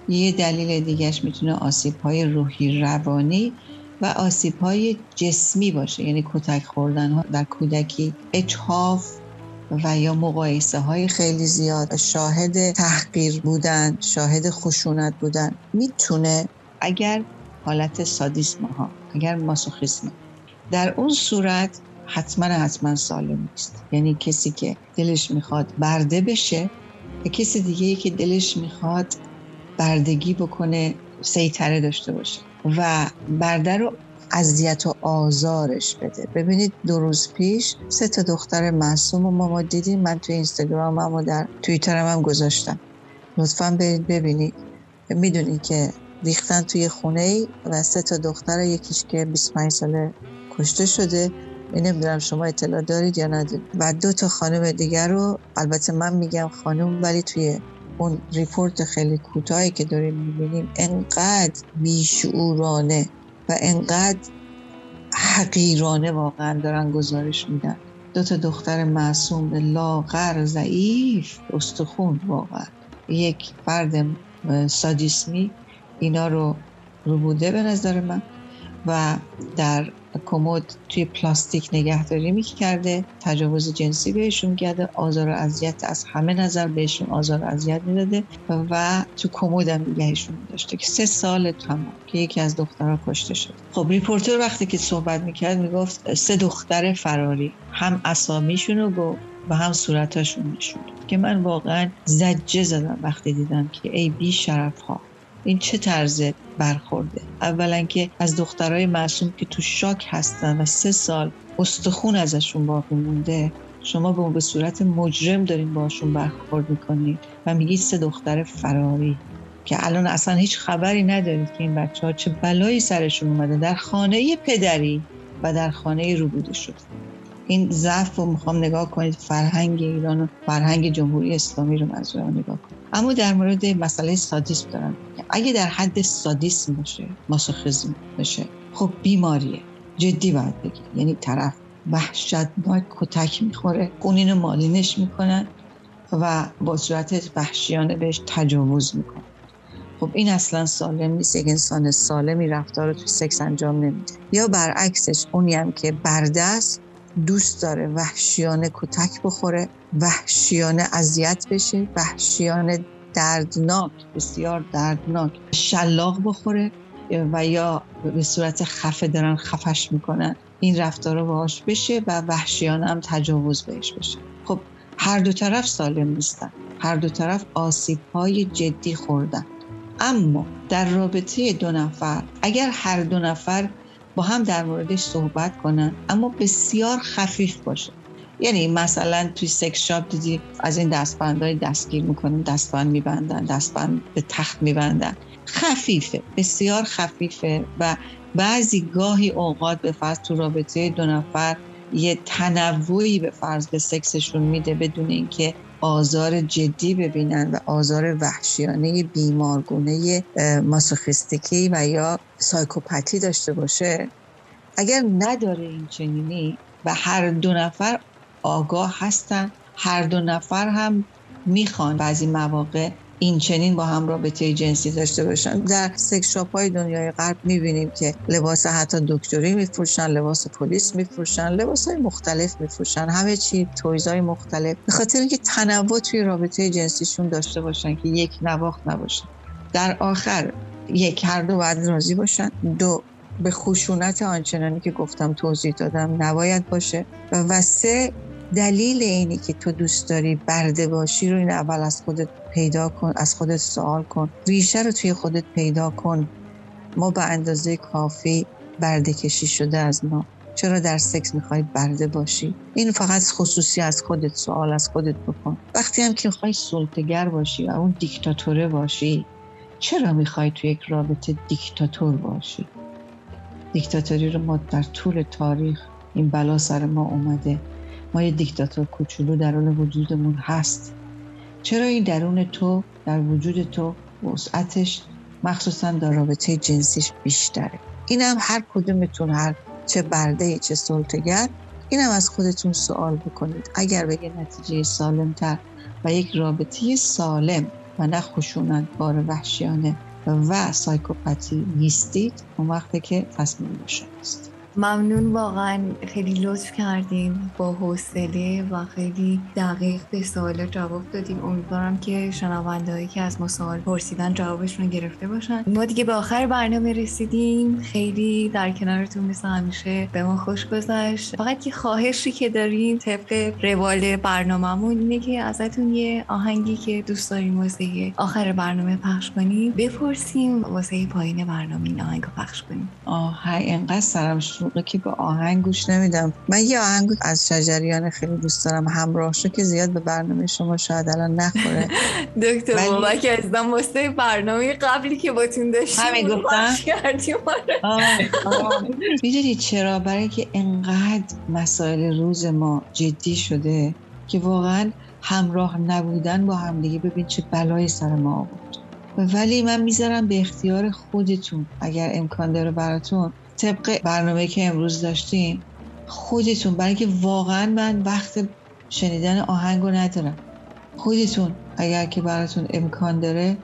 یه دلیل دیگهش می‌تونه آسیب های روحی روانی و آسیب های جسمی باشه. یعنی کتک خوردن ها در کودکی اچهاف و یا مقایسه های خیلی زیاد. شاهد تحقیر بودن شاهد خشونت بودن. می‌تونه اگر حالت سادیسم ها اگر ماسوخیسم در اون صورت حتما حتما سالم نیست. یعنی کسی که دلش می‌خواد برده بشه و کسی دیگه که دلش می‌خواد بردگی بکنه سیطره داشته باشه. و برده رو اذیت و آزارش بده. ببینید دو روز پیش سه تا دختر معصوم ما ما دیدیم. من توی اینستاگرامم و در توییترم هم گذاشتم. لطفا برید ببینید. می‌دونید که ریختن توی خونه ای و سه تا دختر یکیش که 25 ساله کشته شده. این نمی‌دونم شما اطلاع دارید یا ندارید. و دو تا خانم دیگر رو البته من میگم خانم ولی توی اون report خیلی کوتاهی که داریم می‌بینیم انقدر بیشعورانه و انقدر حقیرانه واقعا دارن گزارش میدن. دو تا دختر معصوم لاغر ضعیف استخون واقعا. یک فرد سادیسمی اینا رو ربوده به نظر من. و در کمد توی پلاستیک نگهداری می‌کرده تجاوز جنسی بهشون کرده آزار و اذیت از همه نظر بهشون آزار و اذیت می‌داده و تو کمد هم نگهشون داشته که سه سال تمام که یکی از دخترها کشته شد. خب reporter وقتی که صحبت می‌کرد می‌گفت سه دختر فراری هم اسامیشون رو گفت و هم صورتاشون نشون که من واقعا ضجه زدم وقتی دیدم که ای بی شرف ها این چه طرز برخورده؟ اولا که از دخترای معصوم که تو shock هستن و سه سال استخون ازشون باقی مونده شما به به صورت مجرم دارین باشون برخورد می‌کنید و میگید سه دختر فراری. که الان اصلا هیچ خبری ندارید که این بچه ها چه بلایی سرشون اومده. در خانه پدری و در خانه روبوده شد این ضعف رو می‌خوام نگاه کنید فرهنگ ایران و فرهنگ جمهوری اسلامی رو منظورم نگاه کنید. اما در مورد مسئله سادیسم دارم اگه در حد سادیسم باشه ماسوخیزم باشه خب بیماریه. جدی باید بگی یعنی طرف وحشتناک کتک می‌خوره خونین مالینش می‌کنن و با صورت وحشیانه بهش تجاوز می‌کنن. خب این اصلا سالم نیست. یک انسان سالمی رفتار رو تو سکس انجام نمیده. یا برعکسش اونی هم که بردست دوست داره وحشیانه کتک بخوره وحشیانه اذیت بشه وحشیانه دردناک بسیار دردناک شلاق بخوره و یا به صورت خفه دارن خفش می‌کنن. این رفتار باهاش بشه و وحشیانه هم تجاوز بهش بشه. خب هر دو طرف سالم نیستن. هر دو طرف آسیب های جدی خوردن. اما در رابطه دو نفر اگر هر دو نفر با هم در موردش صحبت کنن اما بسیار خفیف باشه. یعنی مثلا توی سکس شاپ دیدی از این دستبندهای دستگیر می‌کنن دستبند میبندن دستبند به تخت میبندن. خفیفه بسیار خفیفه و بعضی گاهی اوقات به فرض تو رابطه دو نفر یه تنوعی به فرض به سکسشون میده بدون اینکه آزار جدی ببینن و آزار وحشیانه بیمارگونه ماسوخیستیکی و یا سایکوپاتی داشته باشه. اگر نداره این چنینی و هر دو نفر آگاه هستن هر دو نفر هم می‌خوان بعضی مواقع این چنین با هم رابطه جنسی داشته باشن. در سکس شاپ های دنیای غرب می‌بینیم که لباس حتی دکتری میفروشن لباس پلیس میفروشن لباس های مختلف میفروشن همه چی تویز های مختلف. به خاطر اینکه تنوع توی رابطه جنسیشون داشته باشن که یک نواخت نباشن در آخر یک هر دو باید راضی باشن. دو به خشونت آنچنانی که گفتم توضیح دادم نباید باشه. و سه دلیل اینی که تو دوست داری برده باشی رو این اول از خودت پیدا کن از خودت سوال کن. ریشه رو توی خودت پیدا کن. ما به اندازه کافی برده کشی شده از ما. چرا در سکس می‌خوای برده باشی؟ این فقط خصوصی از خودت سوال از خودت بکن. وقتی هم که می‌خوای سلطگر باشی و اون دیکتاتوره باشی چرا می‌خوای توی یک رابطه دیکتاتور باشی؟ دیکتاتوری رو ما در طول تاریخ این بلا سر ما اومده. ما یه دیکتاتور کوچولو درون وجودمون هست. چرا این درون تو در وجود تو وسعتش مخصوصا در رابطه جنسیش بیشتره؟ اینم هر کدومتون هر چه برده چه سلطگر اینم از خودتون سوال بکنید. اگر به یه نتیجه سالمتر و یک رابطه سالم و نه خشونت بار وحشیانه و سایکوپاتی نیستید اون وقته که تصمیم شماست ممنون واقعا خیلی لطف کردین با حوصله و خیلی دقیق به سوال جواب دادیم امیدوارم که شنوندهایی که از ما سوال پرسیدن جوابشون گرفته باشن. ما دیگه به آخر برنامه رسیدیم. خیلی در کنارتون مثل همیشه به ما خوش گذشت. فقط یه خواهشی که داریم طبق روال برنامهمون اینه که ازتون یه آهنگی که دوست داریم واسه آخر برنامه پخش کنیم بپرسیم واسه پایین برنامه این آهنگ پخش کنیم. آهنگ انقدر سرم که به آهنگ گوش نمیدم. من یه آهنگ از شجریان خیلی دوست دارم. همراه شو که زیاد به برنامه شما شاید الان نخوره. (laughs) دکتر. بابک ازدم واسه برنامه قبلی که باتون داشتیم همین گفتم. می‌دونی چرا؟ برای که انقدر مسائل روز ما جدی شده که واقعا همراه نبودن با همدیگه. ببین چه بلایی سر ما آورد. ولی من می‌ذارم به اختیار خودتون. اگر امکان داره براتون طبق برنامه که امروز داشتیم خودتون برای که واقعا من وقت شنیدن آهنگ رو ندارم. خودتون اگر که براتون امکان داره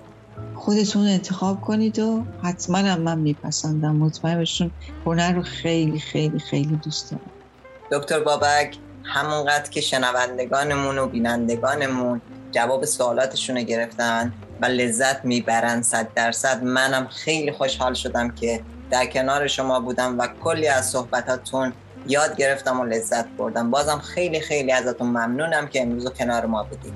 خودتون انتخاب کنید و حتما هم من میپسندم. مطمئن بشون هنر رو خیلی خیلی خیلی دوست دارم. دکتر بابک همونقدر که شنوندگانمون و بینندگانمون جواب سوالاتشون رو گرفتن و لذت می‌برن صد درصد منم خیلی خوشحال شدم که در کنار شما بودم و کلی از صحبتاتون یاد گرفتم و لذت بردم. بازم خیلی خیلی ازتون ممنونم که امروز کنار ما بودیم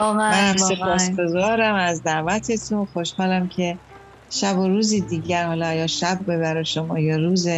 من سپاسگزارم از دعوتتون. خوشحالم که شب و روزی دیگر حالا یا شب ببر شما یا روز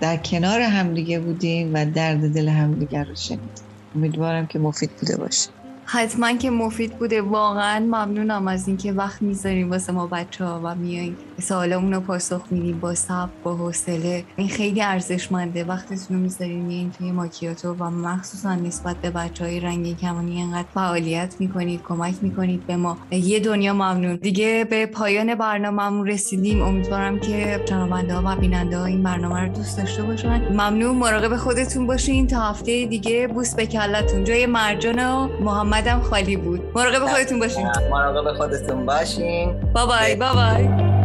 در کنار همدیگه بودیم و درد دل همدیگر رو شنیدیم امیدوارم که مفید بوده باشه. حتما که مفید بوده. واقعا ممنونم از اینکه وقت می‌ذاریم واسه ما بچه ها و میایین سوالمون رو پاسخ میدیم با صبر با حوصله. این خیلی ارزشمنده. وقتتون رو می‌ذاریم میایین توی ماکیاتو و مخصوصا نسبت به بچه های رنگی کمانی اینقدر فعالیت می‌کنید کمک می‌کنید به ما. یه دنیا ممنون. دیگه به پایان برنامهمون رسیدیم. امیدوارم که شنونده ها و بیننده ها این برنامه رو دوست داشته باشن. ممنون. مراقب خودتون باشین. تا هفته دیگه. بوس به کلتون. جای مرجان و محمد اومدم خالی بود. مراقب خودتون باشین. مراقب خودتون باشین. بابای بابای.